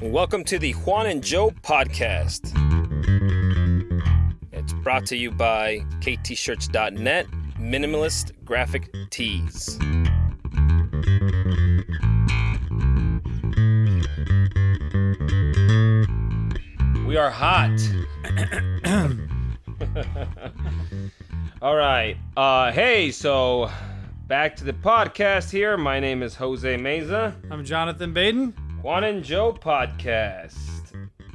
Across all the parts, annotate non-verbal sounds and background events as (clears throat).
Welcome to the Juan and Joe podcast. It's brought to you by ktshirts.net, minimalist graphic tees. We are hot. (coughs) All right. Uh, hey, so back to the podcast here. My name is Jose Meza. I'm Jonathan Baden. Juan and Joe podcast.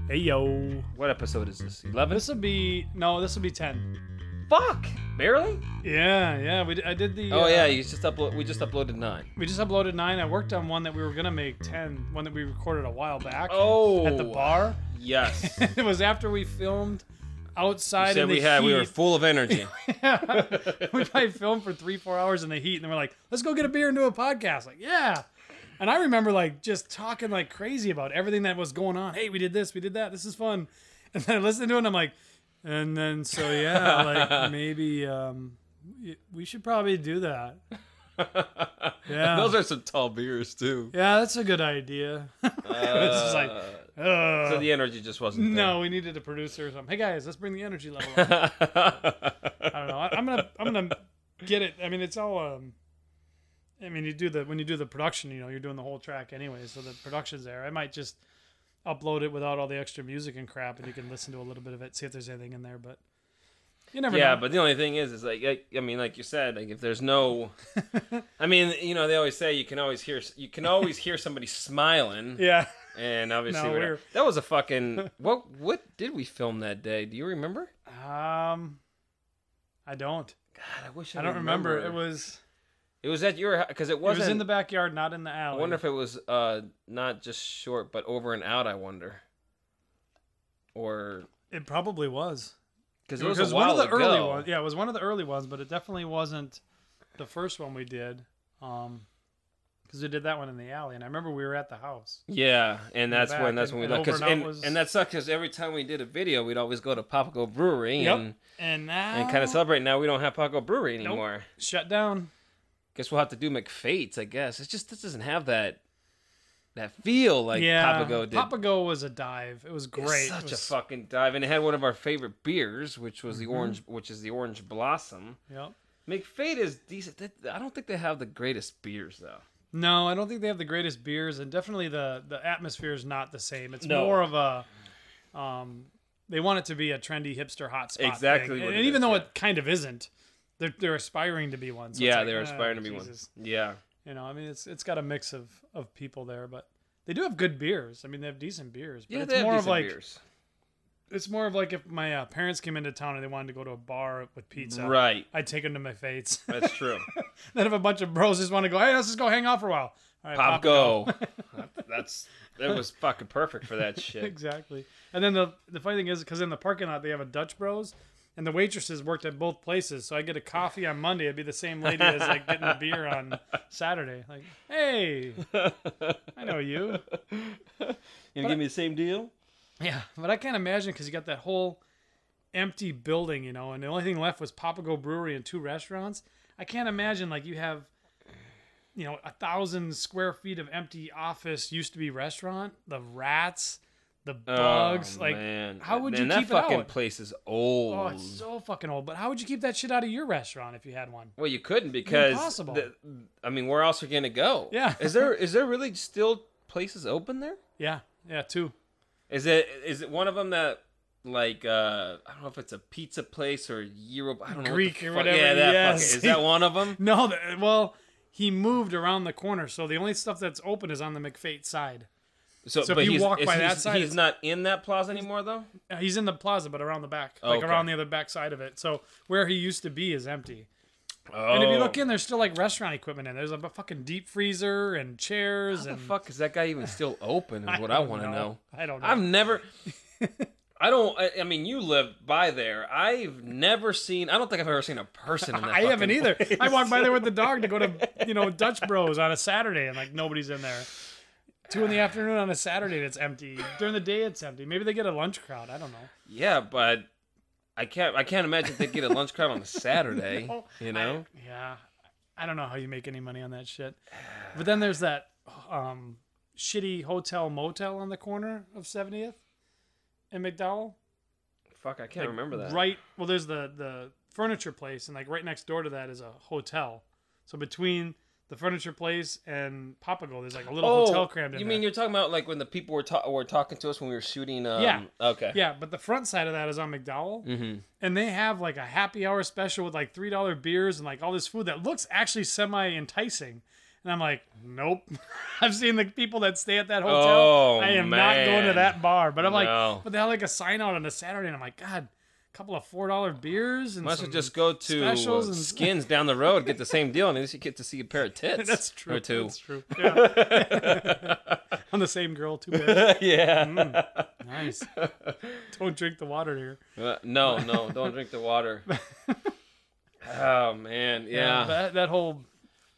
Hey yo. What episode is this? 11? This will be no. This will be ten. Fuck! Barely? Yeah, yeah. We d- I did the. Oh uh, yeah, you just upload. We just uploaded nine. We just uploaded nine. I worked on one that we were gonna make ten. One that we recorded a while back. Oh. At the bar. Yes. (laughs) it was after we filmed outside Said in the we had. heat. We were full of energy. (laughs) (laughs) we probably filmed for three, four hours in the heat, and then we're like, "Let's go get a beer and do a podcast." Like, yeah. And I remember like just talking like crazy about everything that was going on. Hey, we did this, we did that. This is fun. (laughs) And then I listened to it, and I'm like, and then so yeah, like maybe um, we should probably do that. Yeah. Those are some tall beers too. Yeah, that's a good idea. it's just like, So the energy just wasn't no, we needed a producer or something. Hey guys, let's bring the energy level up. (laughs) I don't know. I, I'm gonna I'm gonna get it. I mean, it's all. Um, I mean, you do the when you do the production, you know, you're doing the whole track anyway, so the production's there. I might just upload it without all the extra music and crap, and you can listen to a little bit of it, see if there's anything in there. But you never yeah, know. but the only thing is, is like, I, I mean, like you said, like if there's no, (laughs) I mean, you know, they always say you can always hear, you can always hear somebody smiling. yeah, And obviously, No, we're- we're- that was a fucking (laughs) what? What did we film that day? Do you remember? um, I don't. God, I wish I, I don't remember. It was It was at your because it it wasn't was in the backyard, not in the alley. I alley. wonder if it was uh not just short, but over and out. I wonder, or it probably was. because It it was a one of the ago. early ones. Yeah, it was one of the early ones, but it definitely wasn't the first one we did. Um, because we did that one in the alley, and I remember we were at the house. Yeah, and that's back, when that's and- when we and left. 'cause- over and and, out was- and that sucked because every time we did a video, we'd always go to Papago Brewery Yep. and And now and kind of celebrate. Now we don't have Papago Brewery Nope. anymore. shut down. Guess we'll have to do McFates. I guess it's just this doesn't have that that feel like yeah, Papago did. Papago was a dive. It was It's great. such It was- a fucking dive, and it had one of our favorite beers, which was the Mm-hmm. orange, which is the orange blossom. Yep. McFate is decent. I don't think they have the greatest beers though. No, I don't think they have the greatest beers, and definitely the the atmosphere is not the same. It's No. more of a, um, they want it to be a trendy hipster hotspot. Exactly thing. what and, it even is, though yeah. it kind of isn't, they're they're aspiring to be one. So it's yeah, like, they're ah, aspiring to be Jesus. one. Yeah, You know, I mean, it's it's got a mix of of people there, but they do have good beers. I mean, they have decent beers. But yeah, it's they have more of decent like beers. It's more of like if my uh, parents came into town and they wanted to go to a bar with pizza. Right, I'd take them to McFates. (laughs) that's true. (laughs) then if a bunch of bros just want to go, hey, let's just go hang out for a while. All right, Papago. (laughs) go. that's that was fucking perfect for that shit. exactly. And then the the funny thing is, because in the parking lot they have a Dutch Bros, and the waitresses worked at both places. So I get a coffee on Monday, it'd be the same lady as like getting a beer on Saturday. Like, hey, I know you. You gonna give me the same deal? Yeah, but I can't imagine because you got that whole empty building, you know, and the only thing left was Papago Brewery and two restaurants. I can't imagine like you have, you know, a thousand square feet of empty office used to be restaurant, the rats, the oh, bugs. oh, like, man. how would man, you that keep it fucking out? place is old. Oh, it's so fucking old. But how would you keep that shit out of your restaurant if you had one? Well, you couldn't because Impossible. the- I mean, where else are you gonna go? Yeah. is there is there really still places open there? (laughs) Yeah, yeah, two. Is it is it one of them that like uh I don't know if it's a pizza place or Euro I don't know Greek what or whatever, Yeah, that yes. fucking, is that one of them? (laughs) No, the, well, he moved around the corner, so the only stuff that's open is on the McFate side. So, So if you walk by that side, he's not in that plaza anymore though. Uh, He's in the plaza, but around the back, like Okay. around the other back side of it. So where he used to be is empty. Oh, And if you look oh. in, there's still like restaurant equipment in. There's a fucking deep freezer and chairs how the and. fuck is that guy even (laughs) still open? Is what I don't want to know. I don't know. I've never. (laughs) I don't. I, I mean, you live by there. I've never seen. I don't think I've ever seen a person in that. I haven't either. place. I walked by there with the dog to go to (laughs) you know Dutch Bros on a Saturday, and like nobody's in there. Two in the afternoon on a Saturday, and it's empty. During the day, it's empty. Maybe they get a lunch crowd. I don't know. Yeah, but I can't. I can't imagine they get a lunch crowd on a Saturday. (laughs) No, you know. Yeah, I don't know how you make any money on that shit. But then there's that um, shitty hotel motel on the corner of 70th and McDowell. Fuck, I can't Like, remember that. Right. Well, there's the the furniture place, and like right next door to that is a hotel. So between the furniture place and Papago, there's like a little hotel crammed in Oh, you there. mean you're talking about like when the people were ta- were talking to us when we were shooting? Um, Yeah. Okay. yeah, but the front side of that is on McDowell, Mm-hmm. and they have like a happy hour special with like three dollar beers and like all this food that looks actually semi enticing. And I'm like, nope. (laughs) I've seen the people that stay at that hotel. Oh, I am not going to that bar. But I'm like, but they have like a sign out on a Saturday, and I'm like, God, couple of four dollar beers and Might well just go to uh, specials and- (laughs) Skins down the road, get the same deal, and at least you get to see a pair of (laughs) tits. That's true. Or two. That's true. Yeah. (laughs) I'm the same girl, too bad. yeah. Mm. Nice. Don't drink the water here. Uh, no, no, don't drink the water. oh man, yeah. That, that whole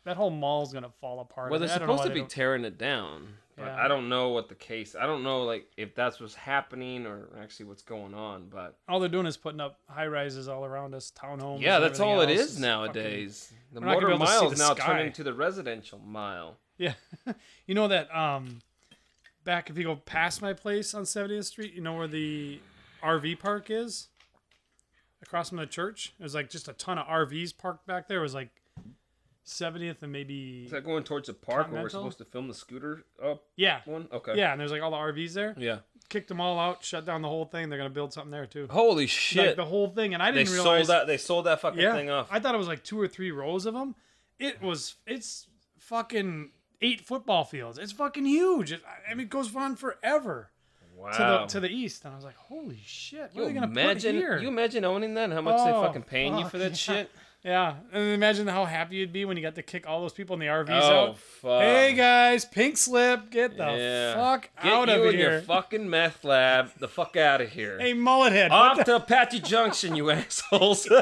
that whole mall's gonna fall apart. well, they're I don't know supposed to be tearing it down, but Yeah. I don't know what the case. I don't know like if that's what's happening or actually what's going on. But all they're doing is putting up high rises all around us, townhomes. yeah, that's all else. is It's nowadays. The not gonna motor be able to see mile is now sky. turning to the residential mile. yeah, (laughs) you know that um, back if you go past my place on 70th Street, you know where the RV park is, across from the church. There's like just a ton of RVs parked back there. It was like 70th and maybe Is that going towards the park where we're supposed to film the scooter up yeah, one? Okay. yeah. And there's like all the RVs there. Yeah. Kicked them all out, shut down the whole thing. They're gonna build something there too. Holy Like shit! the whole thing, and I didn't sold realize that. They sold that fucking yeah, thing off. I thought it was like two or three rows of them. It was. It's fucking eight football fields. It's fucking huge. It, I mean, it goes on forever wow. to the to the east. And I was like, holy shit! What you are they gonna imagine? put here? You imagine owning that? and How much they Oh, fucking paying you for that yeah. shit? Yeah, and imagine how happy you'd be when you got to kick all those people in the RVs Oh out. fuck! Hey guys, pink slip, get the Yeah. fuck Get out of here! your fucking meth lab the fuck out of here. hey, mullet head. Off the- to Apache Junction, you (laughs) assholes. (laughs)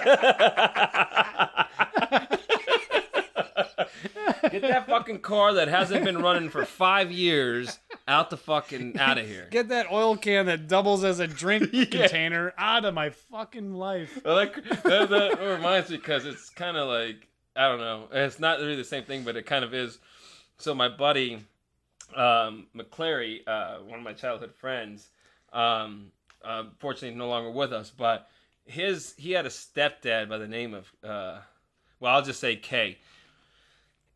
Get that fucking car that hasn't been running for five years out the fucking out of here. Get that oil can that doubles as a drink (laughs) container out of my fucking life. Like that, that reminds me because it's kind of like I don't know. It's not really the same thing, but it kind of is. So my buddy um, McClary, uh, one of my childhood friends, um, uh, fortunately no longer with us, but his he had a stepdad by the name of uh, well, I'll just say K.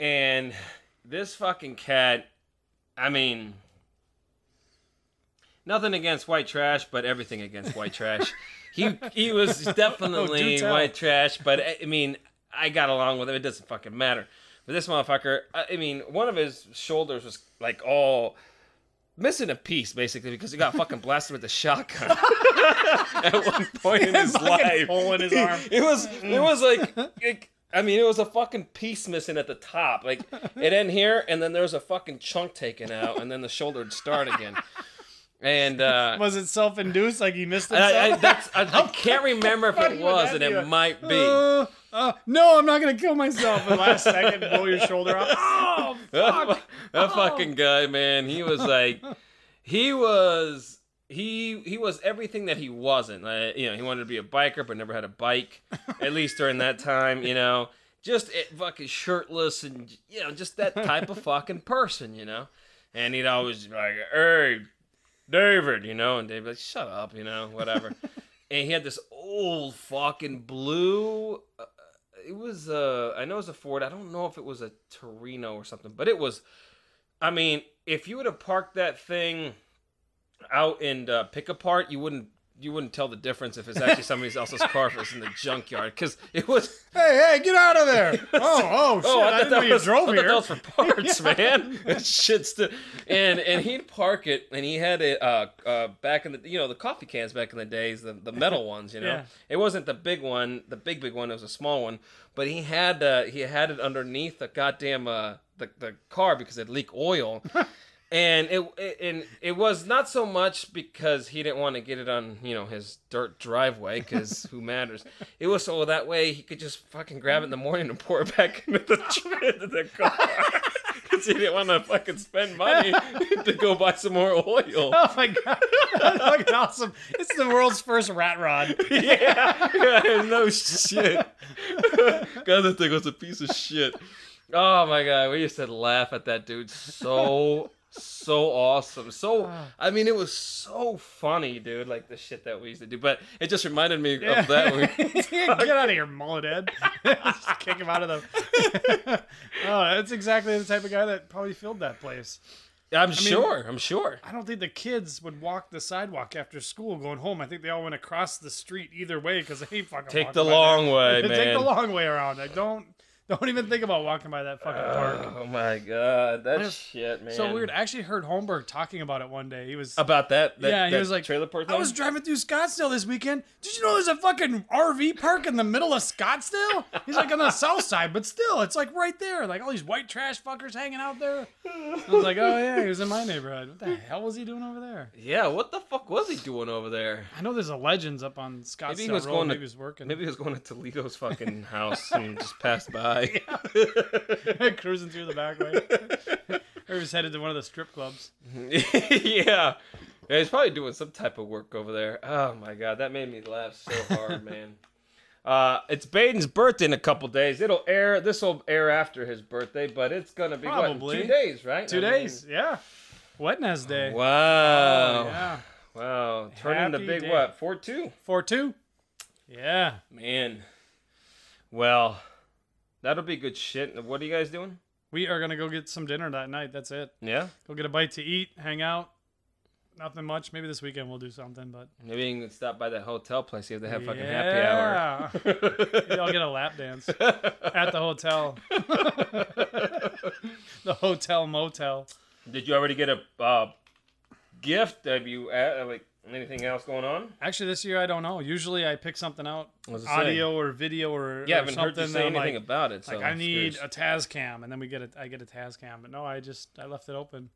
And this fucking cat, I mean, nothing against white trash, but everything against white trash. (laughs) he he was oh, definitely tell. white trash, but I mean, I got along with him. It doesn't fucking matter. But this motherfucker, I I mean, one of his shoulders was like all missing a piece basically because he got fucking (laughs) blasted with a shotgun (laughs) at one point in his life. hole in his arm. It was it was like, like I mean it was a fucking piece missing at the top. Like (laughs) it ended here and then there was a fucking chunk taken out and then the shoulder would start again. And uh Was it self-induced? Like he missed himself? I, I, that's, I, I (laughs) can't remember if it was, and it might be. Uh, uh, no, I'm not gonna kill myself. And last second, blow your shoulder off. (laughs) Oh, fuck. that fucking guy, man, he was like, he was, he he was everything that he wasn't. Like, you know, he wanted to be a biker, but never had a bike, (laughs) at least during that time. You know, just it, fucking shirtless and you know, just that type of (laughs) fucking person. You know, and he'd always be like, "Hey, David," you know, and David like, "Shut up," you know, whatever. (laughs) and he had this old fucking blue. Uh, it was uh, I know it was a Ford. I don't know if it was a Torino or something, but it was. I mean, if you would have parked that thing out and uh, pick apart, you wouldn't you wouldn't tell the difference if it's actually somebody else's car if it's in the junkyard because it was. (laughs) Hey, hey, get out of there! (laughs) Oh, oh, shit! Oh, I, I, thought didn't know that you was, drove I here. that was for parts, (laughs) man. Shit's the and and he'd park it, and he had it uh, uh back in the you know the coffee cans back in the days, the the metal ones, you know. Yeah. It wasn't the big one, the big big one. It was a small one, but he had uh, he had it underneath the goddamn uh the the car because it leaked oil. And it, it and it was not so much because he didn't want to get it on you know his dirt driveway because who matters. It was so that way he could just fucking grab it in the morning and pour it back into the (laughs) into the car (laughs) because he didn't want to fucking spend money (laughs) to go buy some more oil. Oh my god, that's fucking awesome! It's the world's first rat rod. yeah, yeah, no shit. God, that thing was a piece of shit. Oh my god, we used to laugh at that dude so so awesome. So Ah. I mean, it was so funny, dude. Like the shit that we used to do. But it just reminded me Yeah. of that. We, (laughs) Get out of here, mullet head. (laughs) Just kick him out of the. (laughs) oh, that's exactly the type of guy that probably filled that place. I'm sure. I'm sure. I don't think the kids would walk the sidewalk after school going home. I think they all went across the street either way because they fucking Take the long way, man. Take the long way around. I don't don't even think about walking by that fucking oh park. Oh my god, that It's shit, man. So weird. I actually heard Holmberg talking about it one day. He was about that. that Yeah, he that was like, trailer park. I was driving through Scottsdale this weekend. Did you know there's a fucking RV park in the middle of Scottsdale? He's like on the (laughs) south side, but still, it's like right there. Like all these white trash fuckers hanging out there. I was like, oh yeah, he was in my neighborhood. What the hell was he doing over there? Yeah, what the fuck was he doing over there? I know there's a Legends up on Scottsdale Maybe he was Road. going to- Maybe he was working. Maybe he was going to Toledo's fucking house and just passed by. (laughs) (laughs) cruising through the back way. (laughs) or he was headed to one of the strip clubs. yeah. Yeah, he's probably doing some type of work over there. Oh my god, that made me laugh so hard, man. Uh, it's Baden's birthday in a couple days. It'll air. This will air after his birthday, but it's gonna be what, Probably. two days, right? Two I mean- days, yeah. Wednesday. Wow. Oh, yeah. Wow. Turning the big day. what? Four two. Four two. Yeah. Man. Well, that'll be good shit. What are you guys doing? We are gonna go get some dinner that night. That's it. Yeah. Go get a bite to eat, hang out. Nothing much. Maybe this weekend we'll do something, but Maybe you can stop by that hotel place. See if they have fucking happy hour. yeah. Maybe I'll get a lap dance at the hotel. (laughs) the hotel motel. Did you already get a uh, gift? Have you uh, like anything else going on? Actually, this year I don't know. Usually I pick something out, What was it say? audio or video or, Yeah, I haven't something heard you say I'm anything like, about it. So like I need curious. a Taz cam, and then we get it. I get a Taz cam, but no, I just I left it open.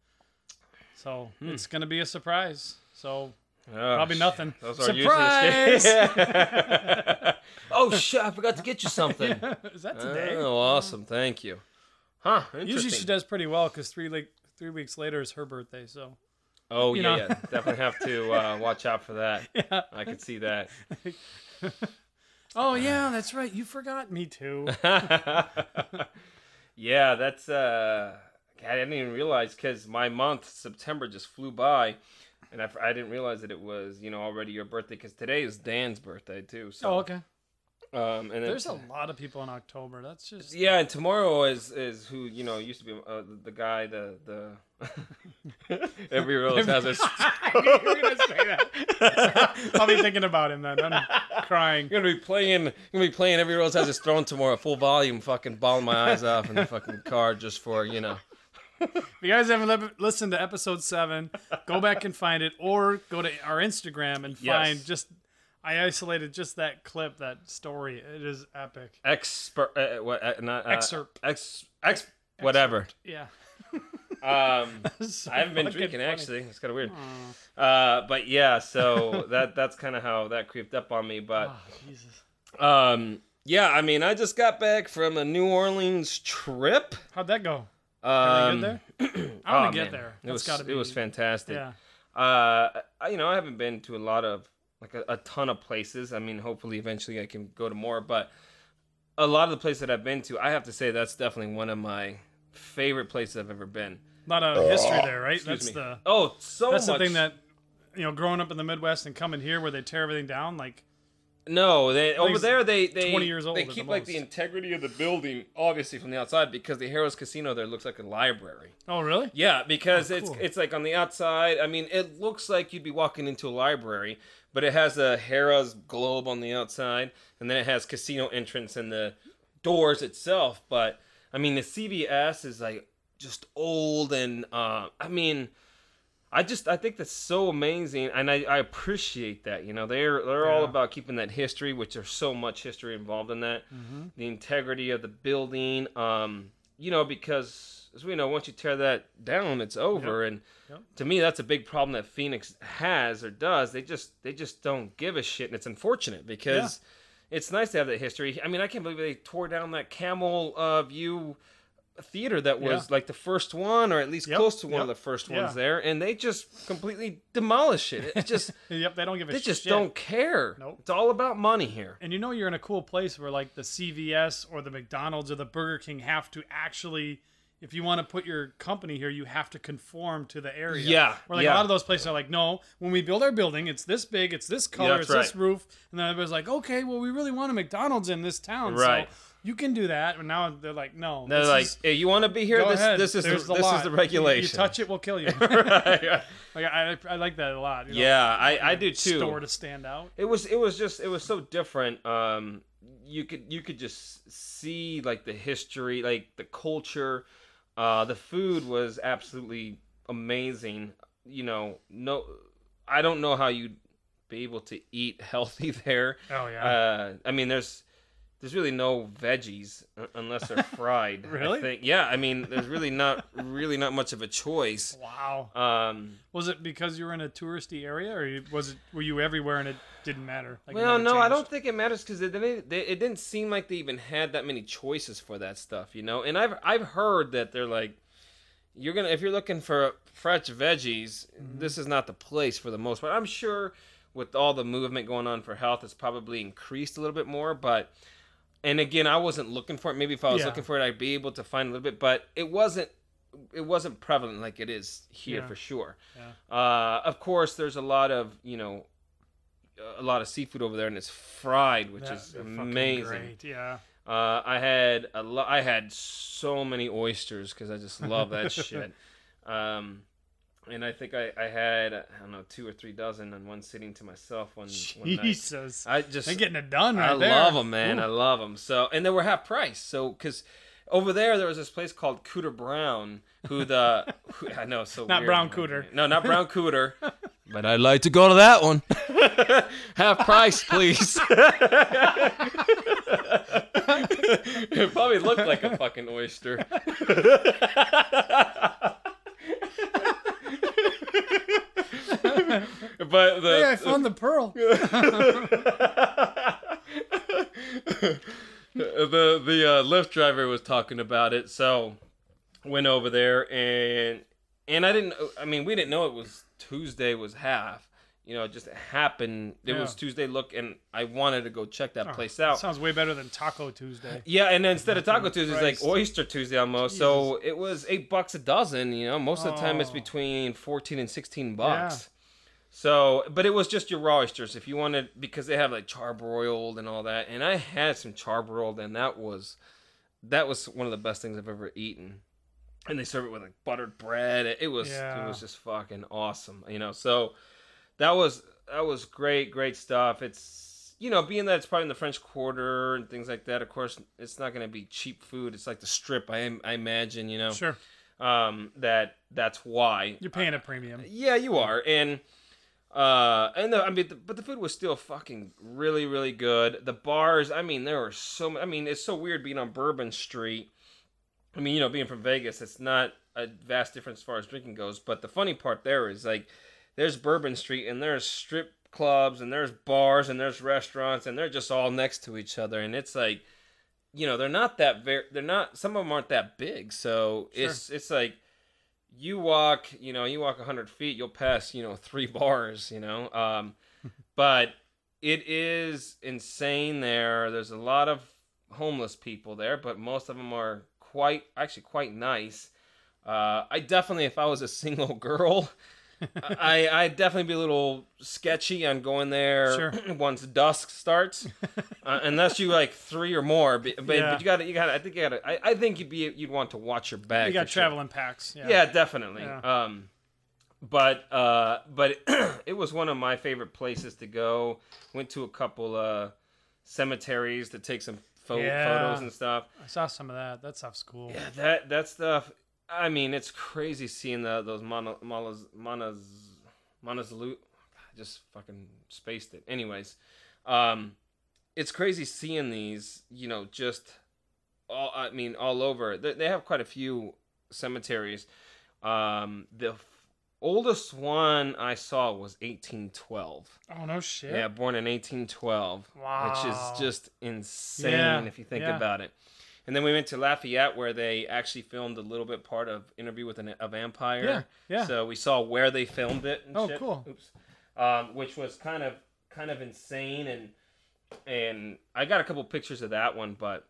So Hmm. it's gonna be a surprise. So Oh, probably shit. nothing. Those are Surprise! usually (laughs) (laughs) oh shit! I forgot to get you something. (laughs) is that today? Oh, awesome! Thank you. Huh? Usually she does pretty well because three like three weeks later is her birthday. So Oh you yeah, yeah. Definitely have to uh, (laughs) watch out for that. yeah. I can see that. (laughs) Oh yeah, that's right. You forgot me too. (laughs) yeah, that's uh, God, I didn't even realize because my month September just flew by, and I, I didn't realize that it was you know already your birthday because today is Dan's birthday too. So oh okay. Um, and then There's a lot of people in October. That's just yeah, and tomorrow is is who you know used to be uh, the, the guy the the (laughs) every rose has a (laughs) I knew (laughs) you were gonna say that. I'll be thinking about him then. I'm crying. You're gonna be playing. You're Gonna be playing. Every rose has its thorn tomorrow, full volume, fucking bawling my eyes off in the fucking car just for you know. If you guys haven't li- listened to episode seven, go back and find it, or go to our Instagram and find Yes. just. I isolated just that clip, that story. It is epic. Expert. Uh, what? Uh, not uh, Excerpt. Ex. Ex. Whatever. Yeah. (laughs) Um, (laughs) So I haven't been drinking funny. actually. It's kind of weird. Aw. Uh, but yeah, so (laughs) that that's kind of how that creeped up on me. But Oh, Jesus. um, yeah, I mean, I just got back from a New Orleans trip. How'd that go? Um, there? (clears throat) I oh, want to get man. there. It was gotta be. it was fantastic. Yeah. Uh, I, you know, I haven't been to a lot of like a, a ton of places. I mean, hopefully, eventually, I can go to more. But a lot of the places that I've been to, I have to say that's definitely one of my favorite places I've ever been. A lot of oh. history there, right? Excuse That's me. the oh, so that's much. the thing that you know, growing up in the Midwest and coming here where they tear everything down, like No, they over there they they 20 years old they at the keep like the integrity of the building obviously from the outside because the Harrah's Casino there looks like a library. oh really? Yeah, because Oh, it's it's like on the outside. I mean, it looks like you'd be walking into a library, but it has a Harrah's globe on the outside, and then it has casino entrance and the doors itself. But I mean, the CVS is like just old, and uh, I mean, I just I think that's so amazing, and I, I appreciate that. You know, they're they're all about keeping that history, which there's so much history involved in that. Mm-hmm. The integrity of the building, um, you know, because as we know, once you tear that down, it's over. And Yep. to me, that's a big problem that Phoenix has or does. They just they just don't give a shit, and it's unfortunate because. It's nice to have that history. I mean, I can't believe they tore down that camel uh, view theater that was Yeah. like the first one, or at least Yep, close to one of the first yeah. ones there, and they just completely demolish it. It just (laughs) Yep, they don't give a shit. they just shit. don't care. Nope. It's all about money here. And you know you're in a cool place where like the CVS or the McDonald's or the Burger King have to actually if you want to put your company here, you have to conform to the area. Yeah, Where like yeah. a lot of those places are like, no, when we build our building, it's this big, it's this color, that's it's this roof. And then everybody's like, okay, well, we really want a McDonald's in this town. Right. So you can do that. And now they're like, no. They're this like, is- "Hey, you want to be here? This this is There's the, this lot. is the regulation." You, touch it, we'll kill you. (laughs) Right. (laughs) like I, I like that a lot. you know, yeah, I, I do too. Store to stand out. It was it was just it was so different. Um, you could you could just see like the history, like the culture. Uh, the food was absolutely amazing. You know, no, I don't know how you'd be able to eat (laughs) healthy there. Oh yeah. Uh, I mean, there's there's really no veggies unless they're (laughs) fried. I Really? think. Yeah, I mean, there's really not really not much of a choice. wow. Um, Was it because you were in a touristy area, or was it were you everywhere and it didn't matter? Like, well, no, I don't think it matters because it didn't. They, it didn't seem like they even had that many choices for that stuff, you know. And I've I've heard that they're like, you're gonna if you're looking for fresh veggies, Mm-hmm. this is not the place for the most part. I'm sure with all the movement going on for health, it's probably increased a little bit more, but. And again, I wasn't looking for it. Maybe if I was Yeah. looking for it, I'd be able to find a little bit, but it wasn't. It wasn't prevalent like it is here Yeah. for sure. Yeah. Uh, of course, there's a lot of you know, a lot of seafood over there, and it's fried, which That- is amazing. Great. Yeah. Uh, I had a lo- I had so many oysters because I just love that (laughs) shit. Um, and I think I, I had I don't know two or three dozen on one sitting to myself one, one night. Jesus. I just They're getting it done right I there. love them, man. Ooh. I love them. So, and they were half price. So, because over there, there was this place called Cooter Brown, who the (laughs) who, I know, so Not weird. Brown Cooter. No, not Brown Cooter. (laughs) but I'd like to go to that one. (laughs) half price, please. it probably looked like a fucking oyster. But the Hey, I found the pearl. (laughs) the the uh, Lyft driver was talking about it, so went over there and and I didn't. I mean, we didn't know it was Tuesday was half. You know, it just happened. It was Tuesday. Look, and I wanted to go check that Oh, place out. Sounds way better than Taco Tuesday. Yeah, and instead of Taco Tuesday, it's like Oyster Tuesday almost. So it was eight bucks a dozen. You know, most of the time it's Oh. between fourteen and sixteen bucks. So, but it was just your raw oysters. If you wanted, because they have like charbroiled and all that, and I had some charbroiled, and that was that was one of the best things I've ever eaten. And they serve it with like buttered bread. It was it was just fucking awesome. You know, so that was that was great, great stuff. It's you know, being that it's probably in the French Quarter and things like that. Of course, it's not going to be cheap food. It's like the Strip. I I imagine you know Sure. um, that that's why You're paying a premium. yeah, you are, and uh, and the, I mean, the, but the food was still fucking really, really good. The bars, I mean, there were so. ma- I mean, it's so weird being on Bourbon Street. I mean, you know, being from Vegas, it's not a vast difference as far as drinking goes. But the funny part there is like, there's Bourbon Street, and there's strip clubs, and there's bars, and there's restaurants, and they're just all next to each other, and it's like, you know, they're not that very. They're not. Some of them aren't that big, so Sure. it's it's like you walk, you know, you walk 100 feet, you'll pass, you know, three (laughs) bars, you know. Um, but it is insane there. There's a lot of homeless people there, but most of them are quite, actually, quite nice. Uh, I definitely, if I was a (laughs) single girl, (laughs) I I'd definitely be a little sketchy on going there Sure. (clears throat) once dusk starts, (laughs) uh, unless you like three or more. But, but, Yeah. but you got to you got to I think you got to I, I think you'd be you'd want to watch your back. You got for sure. traveling packs. Yeah. Yeah, definitely. Yeah. Um, but uh, but (clears throat) it was one of my favorite places to go. Went to a couple uh cemeteries to take some pho- Yeah. photos and stuff. I saw some of that. That stuff's cool. Yeah, that that stuff. I mean, it's crazy seeing the those mono, monas monas. I just fucking spaced it. Anyways, um, it's crazy seeing these. You know, just all. I mean, all over. They, they have quite a few cemeteries. Um, the f- oldest one I saw was 1812. Oh no shit. Yeah, born in 1812, Wow. which is just insane Yeah, if you think yeah. about it. And then we went to Lafayette, where they actually filmed a little bit part of Interview with an, a Vampire. Yeah, yeah. So we saw where they filmed it. And Oh, shit. cool. Oops. Um, which was kind of kind of insane, and and I got a couple pictures of that one, but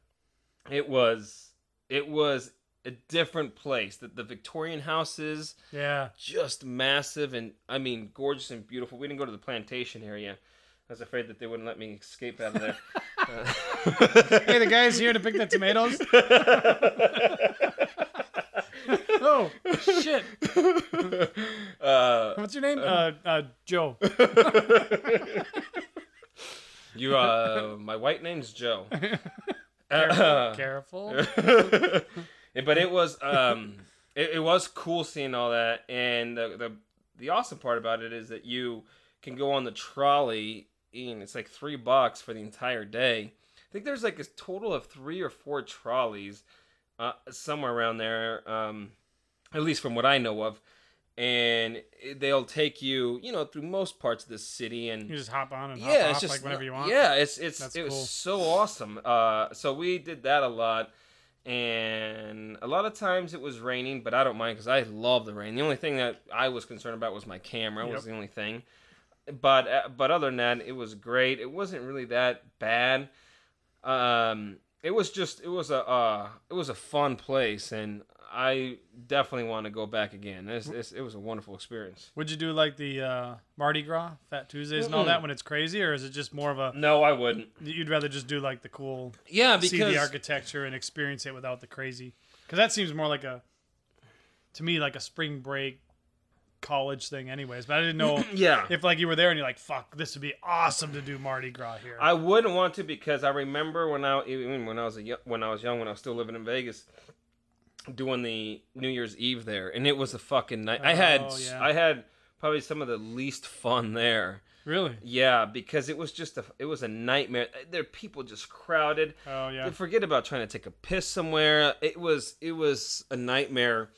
it was it was a different place. The, the Victorian houses Yeah. just massive and I mean gorgeous and beautiful. We didn't go to the plantation area. I was afraid that they wouldn't let me escape out of there. (laughs) Hey, the guy's here to pick the tomatoes. (laughs) oh shit! uh, What's your name? Uh, uh, Joe. (laughs) you, uh, my white name's Joe. Careful. careful. but it was, um, it, it was cool seeing all that, and the, the the awesome part about it is that you can go on the trolley, and it's like three bucks for the entire day. I think there's like a total of three or four trolleys, uh, somewhere around there, um, at least from what I know of. And they'll take you, you know, through most parts of the city, and You just hop on and hop yeah, off it's just like whenever you want. Yeah, it's it's That's it was so awesome. Uh, so we did that a lot, and a lot of times it was raining, but I don't mind because I love the rain. The only thing that I was concerned about was my camera. Yep. Was the only thing. But uh, but other than that, it was great. It wasn't really that bad. Um, it was just it was a uh, it was a fun place, and I definitely want to go back again. It's, it's, it was a wonderful experience. Would you do like the uh, Mardi Gras, Fat Tuesdays, and all that when it's crazy, or is it just more of a? No, I wouldn't. You'd rather just do like the cool, Yeah, see because the architecture and experience it without the crazy, because that seems more like a, to me like a spring break, college thing, anyways. But I didn't know (clears throat) yeah, if like you were there and you're like, fuck, this would be awesome to do Mardi Gras here. I wouldn't want to because I remember when I even when I was a when I was young when I was still living in Vegas, doing the New Year's Eve there, and it was a fucking night. I had Oh, yeah. I had probably some of the least fun there. really? Yeah, because it was just a it was a nightmare. Uh, there people just crowded. Oh yeah. Forget about trying to take a piss somewhere. It was it was a nightmare,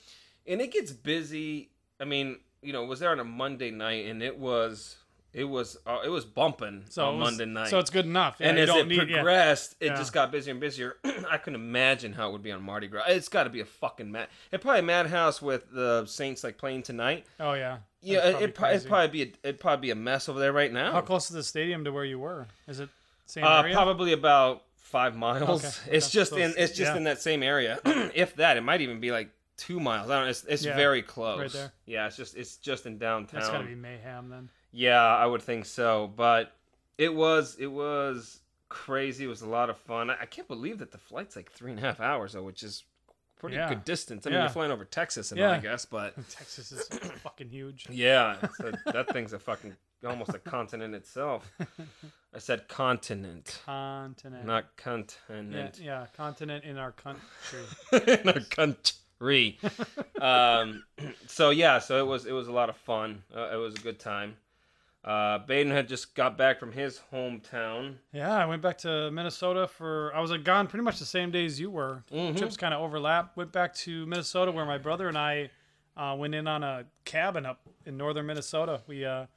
and it gets busy. I mean, you know, was there on a Monday night, and it was it was uh, it was bumping So on was- Monday night. So it's good enough. Yeah, and as don't it need, yeah. progressed, it Yeah. just got busier and busier. (clears throat) I can imagine how it would be on Mardi Gras. It's got to be a fucking mad. It probably a madhouse with the Saints like playing tonight. Oh yeah. Yeah, it, it'd, probably it'd probably be a, it'd probably be a mess over there right now. How close is the stadium to where you were? Is it same Uh, area? probably about five miles. Okay. It's just in it's just in that same area. (clears throat) if that, it might even be like two miles. I don't. It's, it's Yeah, very close. right there. Yeah, it's just it's just in downtown. That's gotta be mayhem then. Yeah, I would think so. But it was it was crazy. It was a lot of fun. I, I can't believe that the flight's like three and a half hours though, which is pretty Yeah. good distance. I mean, Yeah. you're flying over Texas and Yeah. all, I guess, but (laughs) Texas is (coughs) fucking huge. yeah, (laughs) a, that thing's a fucking almost a continent itself. (laughs) I said continent, Continent. not yeah, continent. yeah, continent in our country. in our country. Um, (clears throat) so yeah, so it was it was a lot of fun. Uh, it was a good time. Uh, Baden had just got back from his hometown. Yeah, I went back to Minnesota for. I was like, gone pretty much the same days you were. Mhm. Trips kind of overlap. Went back to Minnesota where my brother and I uh, went in on a cabin up in northern Minnesota. We uh,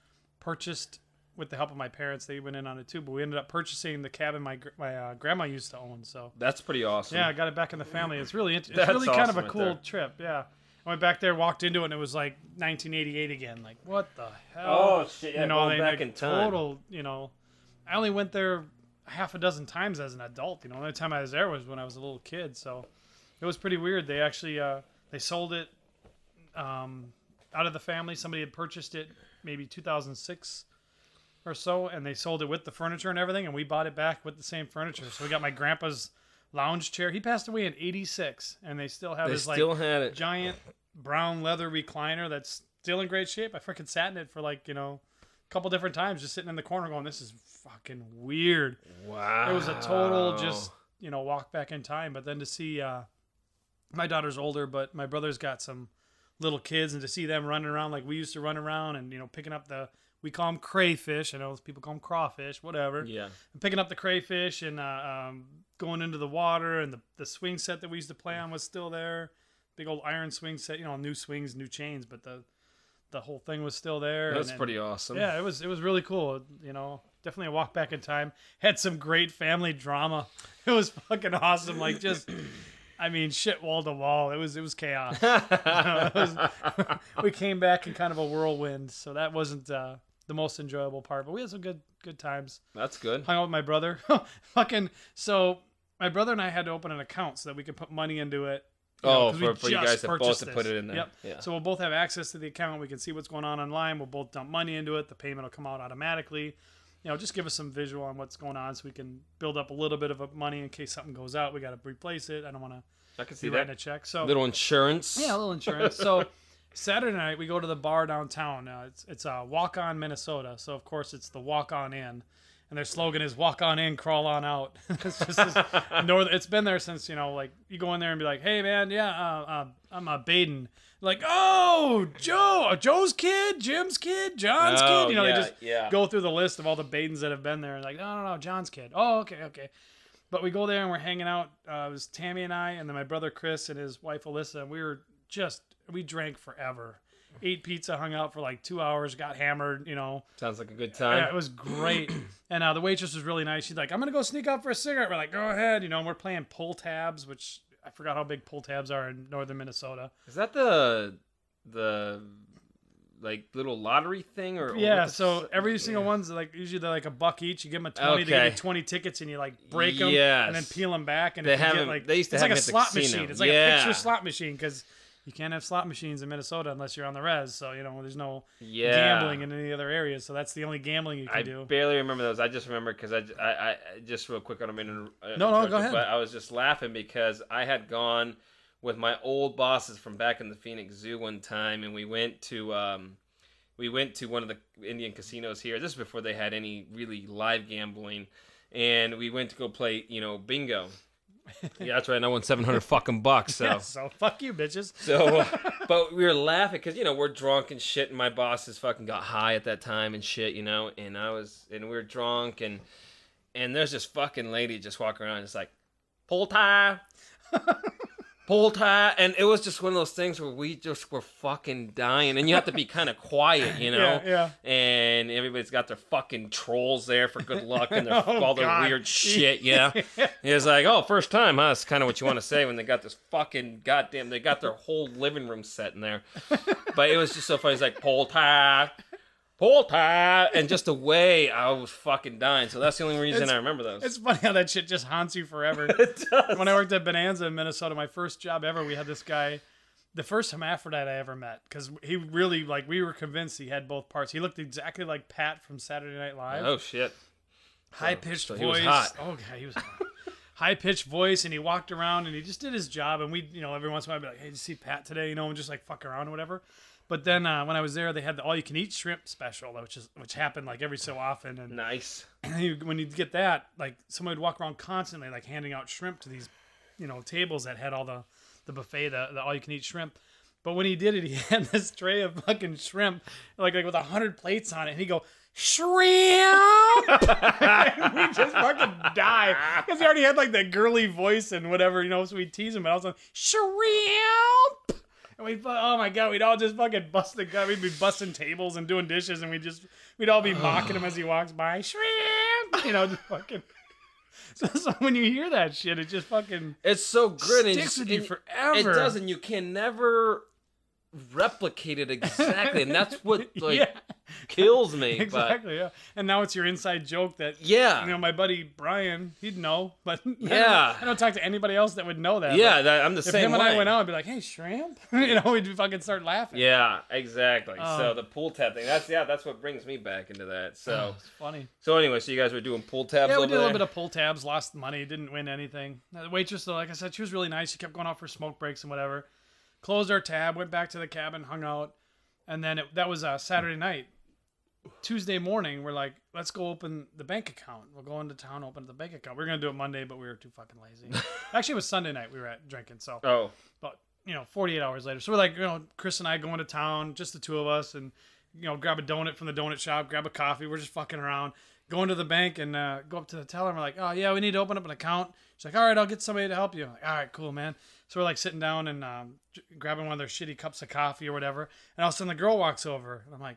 purchased with the help of my parents. They went in on it too, but we ended up purchasing the cabin my my uh, grandma used to own. So That's pretty awesome. yeah, I got it back in the family. It's really it's That's really kind of a right cool there. trip. Yeah. I went back there, walked into it, and it was like 1988 again. Like, what the hell? Oh shit! Yeah, you know, they, back like, in time. total, you know, I only went there half a dozen times as an adult. You know, the only time I was there was when I was a little kid. So it was pretty weird. They actually uh, they sold it um, out of the family. Somebody had purchased it maybe 2006 or so, and they sold it with the furniture and everything. And we bought it back with the same furniture. So we got my grandpa's lounge chair. He passed away in '86, and they still have They his still like had it. giant brown leather recliner that's still in great shape. I freaking sat in it for like you know a couple different times, just sitting in the corner going, "This is fucking weird." Wow. It was a total just you know walk back in time. But then to see uh, my daughter's older, but my brother's got some little kids, and to see them running around like we used to run around, and you know picking up the we call them crayfish. I know people call them crawfish, whatever Yeah. and picking up the crayfish and uh, um, going into the water and the, the swing set that we used to play on was still there big old iron swing set you know new swings new chains but the the whole thing was still there That's and pretty awesome. yeah it was it was really cool you know definitely a walk back in time. Had some great family drama. (laughs) It was fucking awesome. Like just, I mean, shit wall to wall. It was it was chaos. (laughs) It was- (laughs) we came back in kind of a whirlwind, so that wasn't uh, the most enjoyable part. But we had some good good times. That's good. Hung out with my brother. (laughs) fucking so. My brother and I had to open an account so that we could put money into it. you know, Oh, 'cause for, for you guys to both to put it in there. Yep. Yeah. So we'll both have access to the account. We can see what's going on online. We'll both dump money into it. The payment will come out automatically. You know, just give us some visual on what's going on so we can build up a little bit of a money in case something goes out. We got to replace it. I don't want to I can see writing that. a check. So Little insurance. yeah, a little insurance. so (laughs) Saturday night we go to the bar downtown. Uh, it's it's uh, Walk On Minnesota. So of course it's the Walk On In, and their slogan is Walk On In, Crawl On Out. (laughs) it's just this (laughs) north. It's been there since you know, like you go in there and be like, Hey man, yeah, uh, uh, I'm a Baden. Like, oh, Joe, uh, Joe's kid, Jim's kid, John's Oh, kid. You know, yeah, they just yeah. go through the list of all the Badens that have been there. And like, no, no, no, John's kid. Oh, okay, okay. But we go there and we're hanging out. Uh, it was Tammy and I, and then my brother Chris and his wife Alyssa. And we were just we drank forever, ate pizza, hung out for like two hours, got hammered. You know, Sounds like a good time. yeah, it was great. (clears throat) and uh, the waitress was really nice. She's like, "I'm gonna go sneak out for a cigarette." We're like, "Go ahead." You know, and we're playing pull tabs, which I forgot how big pull tabs are in northern Minnesota. Is that the the like little lottery thing or Yeah, so every single yeah. one's like usually they're like a buck each. You give them a twenty, they give you twenty tickets, and you like break them and then peel them back. And They have like they used to it's have like a slot machine. It's like a picture slot machine because you can't have slot machines in Minnesota unless you're on the res. So you know there's no yeah. gambling in any other areas. So that's the only gambling you can I do. I barely remember those. I just remember because I, I, I just real quick. I don't mean to uh, No, no, go ahead. But I was just laughing because I had gone with my old bosses from back in the Phoenix Zoo one time, and we went to um, we went to one of the Indian casinos here. This is before they had any really live gambling, and we went to go play, you know, bingo. (laughs) yeah, that's right. And I won seven hundred fucking bucks. So. Yeah, (laughs) so fuck you, bitches. So, uh, (laughs) but we were laughing because you know we're drunk and shit, and my bosses fucking got high at that time and shit, you know, and I was and we were drunk and and there's this fucking lady just walking around, just like pull tie, pull tie, and it was just one of those things where we just were fucking dying, and you have to be kind of quiet, you (laughs) know, Yeah, yeah. and everybody's got their fucking trolls there for good luck and (laughs) their, Oh, all their God. weird (laughs) shit, yeah. It's like, oh, first time, huh? It's kind of what you want to say when they got this fucking goddamn, they got their whole living room set in there. But it was just so funny. It's like, pull tie, tie. And just the way I was fucking dying. So that's the only reason It's- I remember those. It's funny how that shit just haunts you forever. (laughs) it does. when I worked at Bonanza in Minnesota, my first job ever, we had this guy, the first hermaphrodite I ever met, because he really like we were convinced he had both parts. He looked exactly like Pat from Saturday Night Live, oh, shit. high pitched so voice. Oh, he was hot. Oh god, he was hot. high pitched voice, and he walked around and he just did his job. And we, you know, every once in a while, I'd be like, "Hey, did you see Pat today?" You know, and just like fuck around or whatever. But then uh, when I was there, they had the all you can eat shrimp special, which is which happened like every so often, and Nice. and (clears throat) you, when you get that, like somebody would walk around constantly, like handing out shrimp to these, you know, tables that had all the, the buffet, the, the all you can eat shrimp. But when he did it, he (laughs) had this tray of fucking shrimp, like, like with a hundred plates on it, and he go shrimp. (laughs) and we just fucking die because he already had like that girly voice and whatever, you know. So we tease him, but I was like shrimp. And we, oh my god, we'd all just fucking bust the gut. We'd be busting tables and doing dishes, and we just, we'd all be mocking him as he walks by. Shrimp, you know, just fucking. (laughs) So, so when you hear that shit, it just fucking It's so good. and sticks you- with you and forever. It does, and you can never replicate it exactly. And that's what, (laughs) like, yeah, kills me. But exactly. Yeah, and now it's your inside joke that yeah. you know my buddy Brian, he'd know, but (laughs) I don't- Yeah. I don't talk to anybody else that would know that. yeah, that, I'm the if same him and. I went out, I'd be like, "Hey, shrimp," (laughs) you know, we'd fucking start laughing. Yeah, exactly. Oh. so um, the pull tab thing. That's yeah, that's what brings me back into that. So oh, it's funny. so anyway, so you guys were doing pull tabs Yeah, we did a little there? bit of pull tabs, lost money, didn't win anything. The waitress, though, like I said, she was really nice. She kept going out for smoke breaks and whatever. Closed our tab, went back to the cabin, hung out, and then it, that was uh, Saturday night. Tuesday morning, we're like, let's go open the bank account. We'll go into town, open the bank account. We are gonna do it Monday, but we were too fucking lazy. (laughs) Actually, it was Sunday night. We were at drinking, so oh, but you know, 48 hours later. So we're like, you know, Chris and I going to town, just the two of us, and you know, grab a donut from the donut shop, grab a coffee. We're just fucking around, going to the bank, and uh, go up to the teller. And we're like, oh yeah, we need to open up an account. She's like, all right, I'll get somebody to help you. I'm like, all right, cool, man. So we're like sitting down and um, grabbing one of their shitty cups of coffee or whatever, and all of a sudden the girl walks over, and I'm like,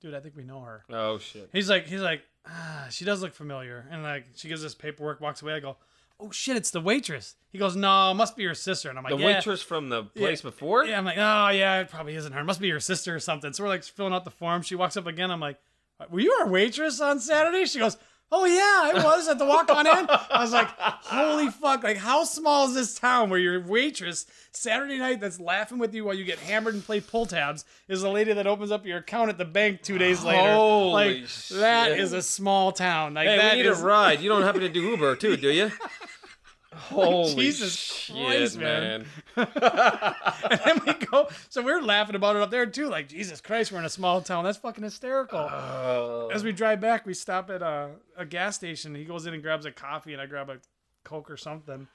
dude, I think we know her. oh shit. He's like, he's like, ah, she does look familiar. And like she gives us paperwork, walks away. I go, oh shit, it's the waitress. He goes, no, it must be your sister. And I'm like, The yeah. waitress from the place before? Yeah, I'm like, oh yeah, it probably isn't her. It must be your sister or something. So we're like filling out the form. She walks up again. I'm like, were you our waitress on Saturday? She goes, oh yeah, I was at the walk on in. I was like, holy fuck! Like, how small is this town where your waitress Saturday night that's laughing with you while you get hammered and play pull tabs is the lady that opens up your account at the bank two days later. Holy like that shit. is a small town. Like Hey, that we need is- a ride. You don't happen to do Uber too, do you? (laughs) (laughs) Holy Jesus shit, Christ, man. man. (laughs) and then we go. So we're laughing about it up there too. Like Jesus Christ, we're in a small town. That's fucking hysterical. Oh. As we drive back, we stop at a, a gas station. He goes in and grabs a coffee, and I grab a Coke or something.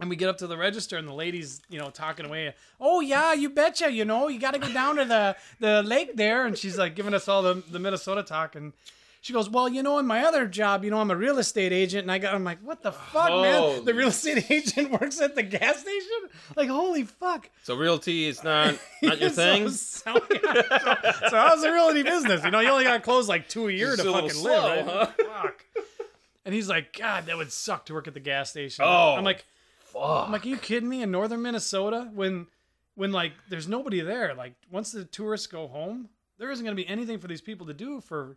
And we get up to the register, and the lady's, you know, talking away. Oh yeah, you betcha. You know, you got to go down to the the lake there. And she's like giving us all the the Minnesota talk. And she goes, well, you know, in my other job, you know, I'm a real estate agent. And I got, I'm like, what the fuck, man? Oh. The real estate (laughs) agent works at the gas station. Like, holy fuck. So realty is not (laughs) not your thing. So, (laughs) yeah, so, so how's the realty business? You know, you only got to close like two a year It's to a fucking slow, live, right? huh? Fuck. And he's like, God, that would suck to work at the gas station. Oh, I'm like, Fuck. I'm like, are you kidding me? In northern Minnesota, when when like there's nobody there, like once the tourists go home, there isn't going to be anything for these people to do for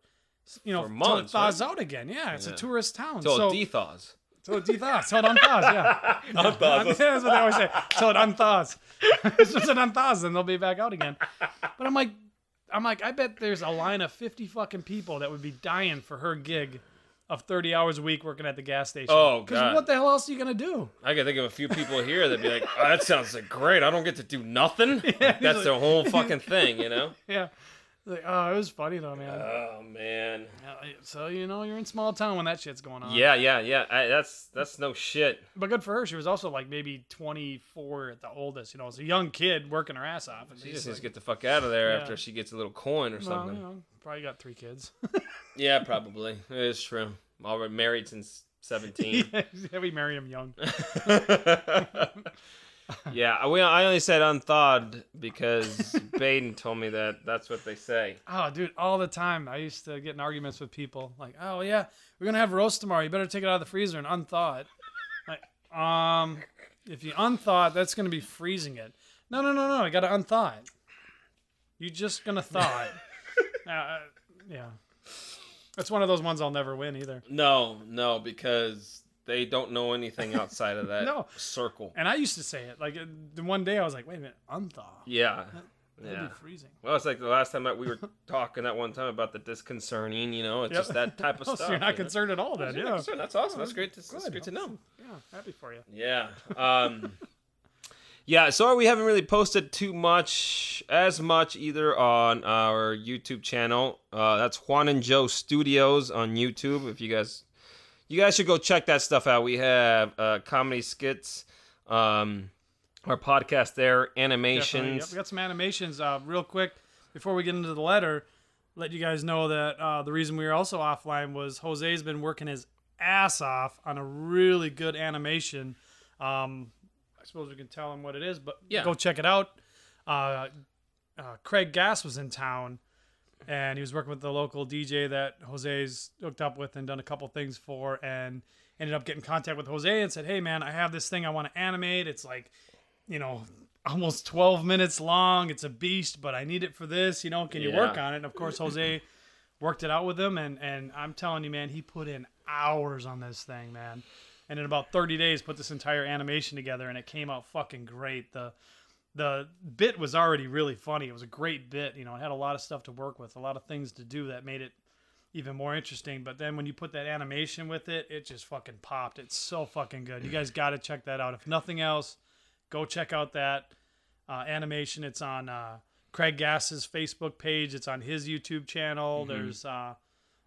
you know For till it thaws out again. Yeah, it's Yeah. a tourist town. so so it dethaws. so it dethaws. So it unthaws. Yeah. (laughs) Unthaws. (laughs) That's what they always say. So it unthaws. (laughs) As soon as it unthaws, then they'll be back out again. But I'm like, I'm like, I bet there's a line of 50 fucking people that would be dying for her gig of 30 hours a week working at the gas station. Oh, God. what the hell else are you gonna do? I can think of a few people here that'd be like, oh, "That sounds like great. I don't get to do nothing." That's like- the whole fucking thing, you know. Yeah. Like, oh, it was funny though, man. Oh man. So you know, you're in small town when that shit's going on. Yeah, yeah, yeah. I, that's that's no shit. But good for her. She was also like maybe 24 at the oldest. You know, as a young kid working her ass off. And She just needs to get the fuck out of there Yeah. after she gets a little coin or well, something. you know, probably got three kids. (laughs) Yeah, probably. It is true. Already married since (laughs) seventeen. yeah, we married him young. (laughs) (laughs) yeah, I, we, I only said unthawed because (laughs) Baden told me that that's what they say. Oh, dude, all the time. I used to get in arguments with people like, "Oh yeah, we're gonna have roast tomorrow. You better take it out of the freezer and unthaw it." Like, um, if you unthaw it, that's gonna be freezing it. No, no, no, no. I gotta unthaw it. You're just gonna thaw it. (laughs) uh, yeah, that's one of those ones I'll never win either. No, no, because they don't know anything outside of (laughs) that No. circle. And I used to say it like the one day I was like, "Wait a minute, unthaw." Yeah. (laughs) That'd Yeah. be freezing. Well, it's like the last time that we were (laughs) talking that one time about the disconcerting, you know, it's Yep. just that type of Oh, stuff. so you're not you know? concerned at all then? Yeah. That's awesome. That's great. To, that's great to know. Yeah, happy for you. Yeah. Um, yeah. Sorry, we haven't really posted too much, as much either on our YouTube channel. Uh, that's Juan and Joe Studios on YouTube. If you guys, you guys should go check that stuff out. We have uh, comedy skits, um, our podcast there, animations. Yep, we got some animations. Uh, real quick before we get into the letter, let you guys know that uh, the reason we were also offline was Jose's been working his ass off on a really good animation. Um, I suppose we can tell him what it is, but Yeah. go check it out. Uh, uh, Craig Gass was in town, and he was working with the local DJ that Jose's hooked up with and done a couple things for, and ended up getting in contact with Jose and said, "Hey, man, I have this thing I want to animate. It's like, you know." Almost 12 minutes long. It's a beast, but I need it for this. You know, can you work on it? And of course, Jose worked it out with him, and and I'm telling you, man, he put in hours on this thing, man. And in about 30 days, put this entire animation together, and it came out fucking great. The the bit was already really funny. It was a great bit. You know, it had a lot of stuff to work with, a lot of things to do that made it even more interesting. But then when you put that animation with it, it just fucking popped. It's so fucking good. You guys (clears throat) got to check that out. If nothing else, go check out that uh, animation. It's on uh, Craig Gass's Facebook page. It's on his YouTube channel. There's uh,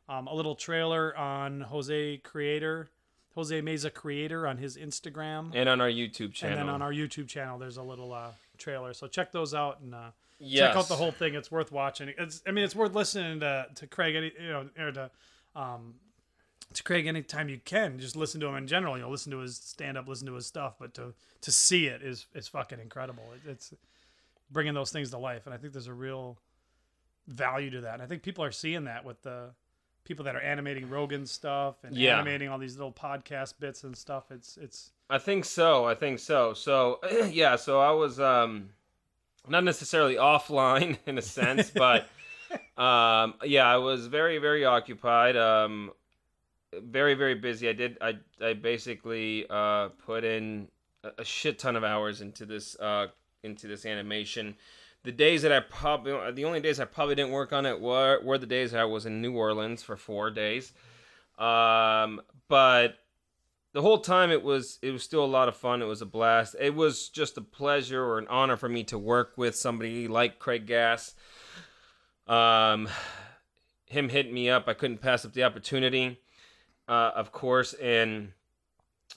um, a little trailer on Jose Creator, Jose Meza Creator on his Instagram, and on our YouTube channel. and then on our YouTube channel, there's a little uh, trailer. So check those out and uh, yes. check out the whole thing. It's worth watching. It's I mean it's worth listening to to Craig any you know or to um to Craig anytime you can. Just listen to him in general. You know, listen to his stand up, listen to his stuff, but to to see it is is fucking incredible. It, it's bringing those things to life, and I think there's a real value to that. And I think people are seeing that with the people that are animating Rogan stuff and Yeah. animating all these little podcast bits and stuff. It's it's I think so. I think so. So (clears throat) yeah, so I was um not necessarily offline (laughs) in a sense, (laughs) but um yeah, I was very very occupied. Um very very busy. I did I I basically uh put in a, a shit ton of hours into this uh into this animation. The days that I probably the only days I probably didn't work on it were were the days I was in New Orleans for 4 days. Um but the whole time it was it was still a lot of fun. It was a blast. It was just a pleasure or an honor for me to work with somebody like Craig Gass. Um, him hitting me up, I couldn't pass up the opportunity, uh, of course, and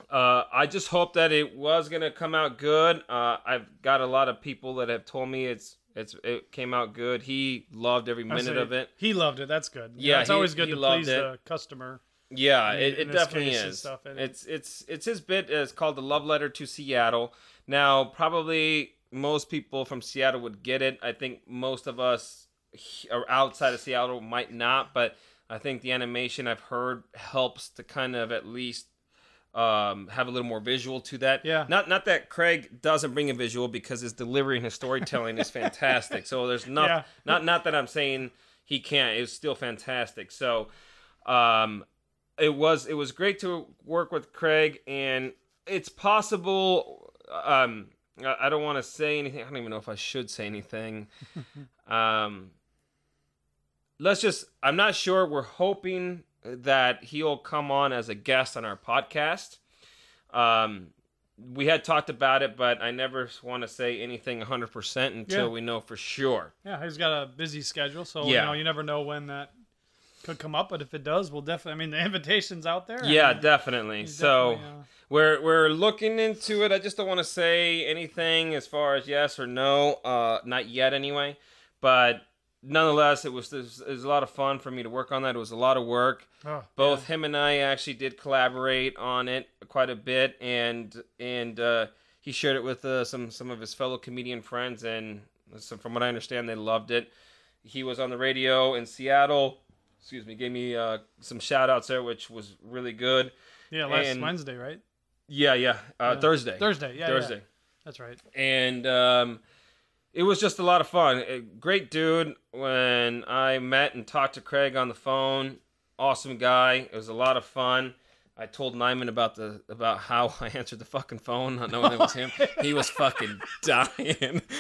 uh, I just hope that it was gonna come out good. Uh, I've got a lot of people that have told me it's it's it came out good. He loved every minute of it. He loved it. That's good. Yeah, it's he- always good to please it. the customer. Yeah, in- it, it this definitely is. stuff, it's it's it's his bit is called the love letter to Seattle. Now, probably most people from Seattle would get it. I think most of us are outside of Seattle might not, but I think the animation I've heard helps to kind of at least um, have a little more visual to that. Yeah. Not not that Craig doesn't bring a visual because his delivery and his storytelling is fantastic. So there's not Yeah. not not that I'm saying he can't. It's still fantastic. So um it was it was great to work with Craig and it's possible um I I don't want to say anything. I don't even know if I should say anything. (laughs) um let's just I'm not sure. We're hoping that he'll come on as a guest on our podcast. Um we had talked about it, but I never want to say anything 100% until Yeah. we know for sure. Yeah, he's got a busy schedule, so you know you never know when that could come up. But if it does, we'll definitely. I mean, the invitation's out there. Yeah, and definitely. So definitely, uh, we're we're looking into it. I just don't want to say anything as far as yes or no. Uh, not yet, anyway. But nonetheless, it was, it was it was a lot of fun for me to work on that. It was a lot of work. oh, Both him and I actually did collaborate on it quite a bit, and and uh, he shared it with uh, some some of his fellow comedian friends, and so from what I understand, they loved it. He was on the radio in Seattle. Excuse me, gave me uh, some shout outs there, which was really good. yeah, last and- Wednesday, right? Yeah, yeah. Uh, Yeah. Thursday. Thursday, yeah, yeah. Thursday. That's right. And um, it was just a lot of fun. A great dude. When I met and talked to Craig on the phone, awesome guy. It was a lot of fun. I told Nyman about the about how (laughs) I answered the fucking phone, not knowing it was him. he was fucking dying. (laughs)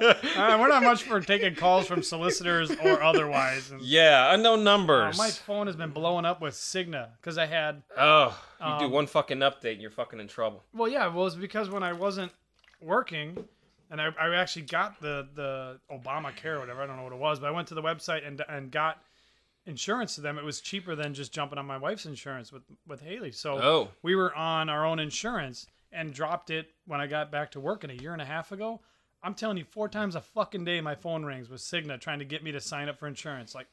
Uh, we're not much for taking calls from solicitors or otherwise. And, yeah, unknown uh, numbers. my phone has been blowing up with Cigna because I had. oh, you do Um, one fucking update and you're fucking in trouble. Well, yeah, well, it's because when I wasn't working, and I, I actually got the the Obamacare or whatever. I don't know what it was, but I went to the website and and got insurance to them. It was cheaper than just jumping on my wife's insurance with with Haley. So Oh. we were on our own insurance and dropped it when I got back to work in a year and a half ago. I'm telling you, four times a fucking day my phone rings with Cigna trying to get me to sign up for insurance. Like,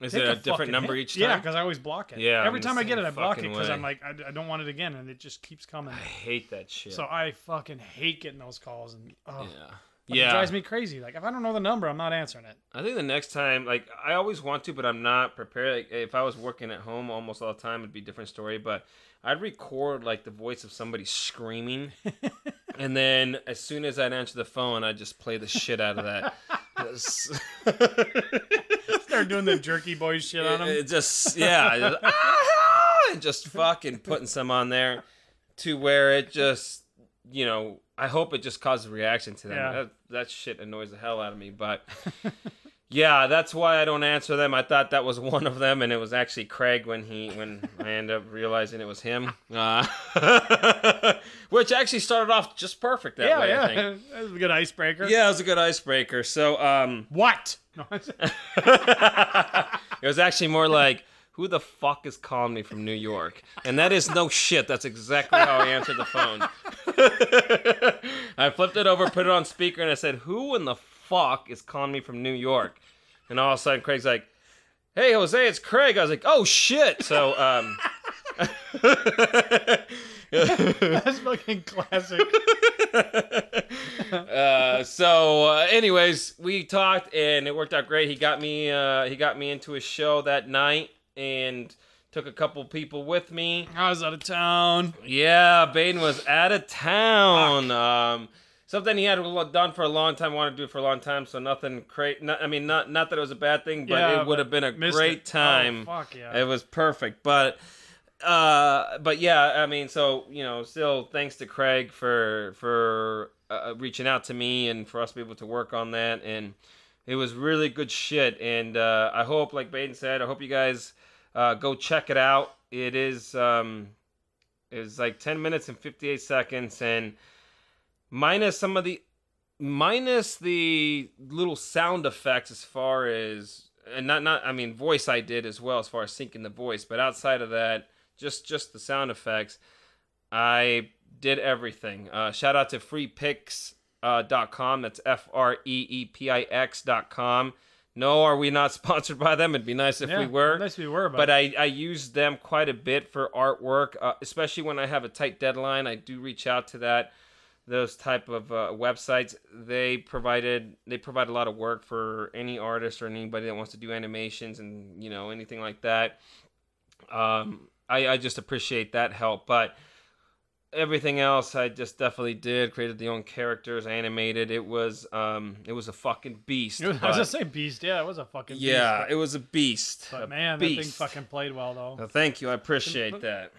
Is it a, different number hit. each time? Yeah, because I always block it. Yeah, Every I'm time I get it, I block it because. I'm like, I, I don't want it again, and it just keeps coming. I hate that shit. So I fucking hate getting those calls, and oh, yeah. Yeah. drives me crazy. Like if I don't know the number, I'm not answering it. I think the next time, like I always want to, but I'm not prepared. Like if I was working at home almost all the time, it'd be a different story. But I'd record like the voice of somebody screaming, (laughs) and then as soon as I'd answer the phone, I'd just play the shit out of that. (laughs) (laughs) Start doing the jerky boy shit on them. it just yeah, just, "Ah!" and just fucking putting some on there to where it just you know. I hope it just causes a reaction to them. Yeah. That, that shit annoys the hell out of me, but. (laughs) Yeah, that's why I don't answer them. I thought that was (laughs) one of them, and it was actually Craig when he when I ended up realizing it was him. Uh, (laughs) which actually started off just perfect that yeah, way. I yeah, (laughs) that was a good icebreaker. Yeah, it was a good icebreaker. So, um, What? It was actually more like, "Who the fuck is calling me from New York?" And that is no shit. That's exactly how I answered the phone. I flipped it over, put it on speaker, and I said, "Who in the fuck is calling me from New York?" And all of a sudden, Craig's like, "Hey, Jose, it's Craig." I was like, "Oh shit!" So, um. (laughs) that's fucking classic. (laughs) uh, so, uh, anyways, we talked and it worked out great. He got me. Uh, he got me into a show that night and took a couple people with me. I was out of town. Yeah, Baden was out of town. Um, something he had done for a long time, wanted to do for a long time. So nothing crazy. I mean, not not that it was a bad thing, but Yeah, it would have been a great it. Oh, time. fuck yeah. It was perfect, but uh, but yeah, I mean, so you know, still thanks to Craig for for uh, reaching out to me and for us to be able to work on that, and it was really good shit. And uh, I hope, like Baden said, I hope you guys uh, go check it out. It is um, is like ten minutes and fifty eight seconds, and minus some of the minus the little sound effects as far as and not not I mean voice I did as well as far as syncing the voice, but outside of that, just just the sound effects, I did everything. Uh, shout out to freepix uh, dot com. That's F R E E P I X dot com. No, are we not (laughs) sponsored by them? It'd be nice if yeah, we were. Nice if we were, but, But I, I use them quite a bit for artwork, uh, especially when I have a tight deadline. I do reach out to that those type of uh, websites. They provided they provide a lot of work for any artist or anybody that wants to do animations and you know anything like that. Um, I, I just appreciate that help, but everything else I just definitely did. Created the own characters, animated. It was um it was a fucking beast. Was, (laughs) I was but- gonna say beast. Yeah, it was a fucking beast. yeah, beast. it was a beast. But, a but man, that thing fucking played well though. Well, thank you. I appreciate that.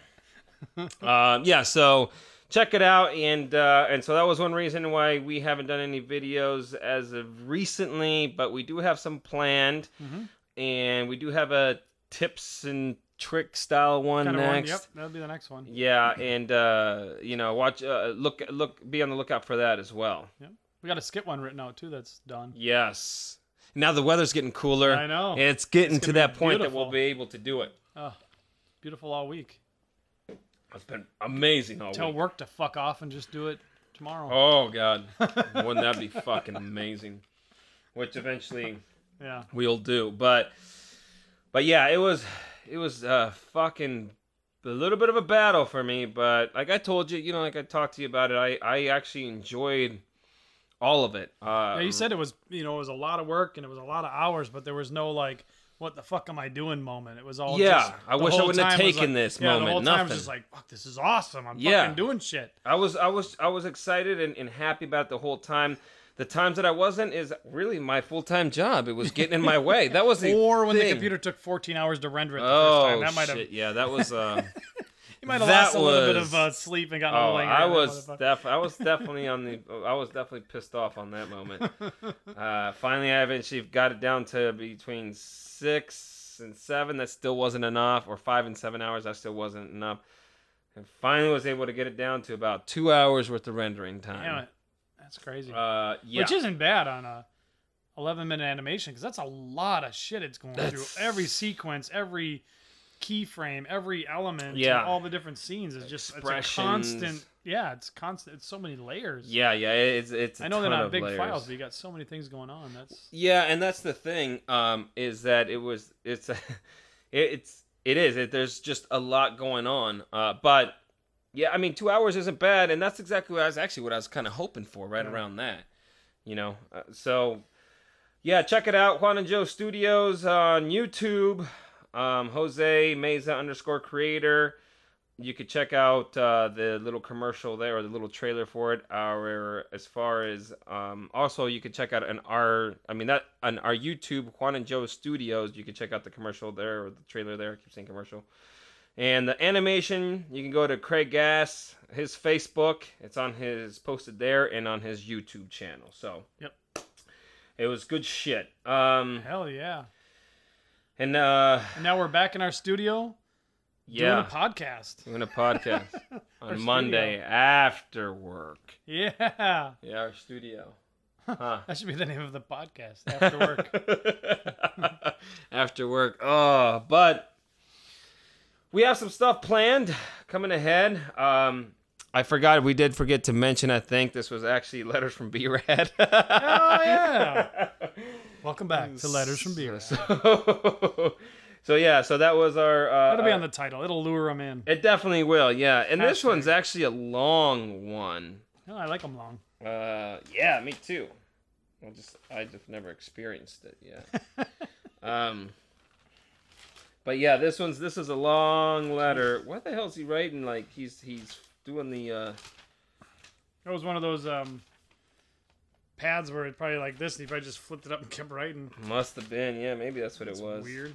(laughs) um, yeah, so check it out, and uh, and so that was one reason why we haven't done any videos as of recently, but we do have some planned, Mhm. and we do have a tips and trick style one Kind of next. one. Yep, that'll be the next one. Yeah, and uh, you know, watch, uh, look, look, be on the lookout for that as well. Yep. We got a skit one written out too. That's done. Yes. Now the weather's getting cooler. I know. It's getting It's to that point that we'll be able to do it. Oh, beautiful all week. It's been amazing all Tell week. work to fuck off and just do it tomorrow. Oh God, wouldn't that be fucking amazing? Which eventually Yeah. we'll do, but but yeah, it was it was uh fucking a little bit of a battle for me, but like I told you, you know, like I talked to you about it, I I actually enjoyed all of it. Uh, Yeah, you said it was, you know, it was a lot of work and it was a lot of hours, but there was no like, what the fuck am I doing moment. It was all Yeah, just, I wish I wouldn't have taken like- this yeah, moment, The whole time nothing. was just like, fuck, this is awesome. I'm Yeah. fucking doing shit. I was I was I was excited and, and happy about it the whole time. The times that I wasn't is really my full time job. It was getting in my way. That was (laughs) the Or when the computer took 14 hours to render it the Oh first time. That might shit! have, Yeah, that was. Uh, (laughs) you might have lost a little bit of uh, sleep and gotten a oh, little. I was def- I was (laughs) definitely on the. I was definitely pissed off on that moment. Uh, finally, I eventually got it down to between six and seven. That still wasn't enough, or five and seven hours. That still wasn't enough. And finally, was able to get it down to about two hours worth of rendering time. Damn it. That's crazy. Uh, yeah. Which isn't bad on a 11 minute animation because that's a lot of shit it's going That's- through. Every sequence, every keyframe, every element, Yeah. all the different scenes is just it's a constant. Yeah, it's constant. It's so many layers. Yeah, yeah, it's it's. I know they're not big files, but you got so many things going on. That's Yeah, and that's the thing. Um, is that it was it's (laughs) it, it's it is it, there's just a lot going on. Uh, but yeah, I mean, two hours isn't bad, and that's exactly what I was actually what I was kind of hoping for, right Yeah. around that. You know, uh, so yeah, check it out, Juan and Joe Studios on YouTube. Um, Jose Meza underscore creator. You could check out uh, the little commercial there or the little trailer for it. Our as far as um, also you could check out an our I mean that on our YouTube Juan and Joe Studios. You could check out the commercial there or the trailer there. I keep saying commercial. And the animation, you can go to Craig Gass, his Facebook. It's on his posted there and on his YouTube channel. So Yep. it was good shit. Um, hell yeah. and uh, And now we're back in our studio yeah, doing a podcast. doing a podcast (laughs) on Monday after work. Yeah, Yeah, our studio. Huh. (laughs) that should be the name of the podcast after work. (laughs) after work. Oh, but we have some stuff planned coming ahead. Um, I forgot we did forget to mention. I think this was actually letters from B Rad. oh yeah. Welcome back to Letters from Beer. So, so yeah, so that was our. Uh, That'll be on the title. It'll lure them in. It definitely will, yeah. And this Hashtag. one's actually a long one. Oh, I like them long. Uh, yeah, me too. I just I just never experienced it yet. (laughs) um, but yeah, this one's this is a long letter. What the hell is he writing? Like he's he's doing the. uh It was one of those um, pads where it probably like this, and he probably just flipped it up and kept writing. Must have been, yeah, maybe that's what It's it was. weird.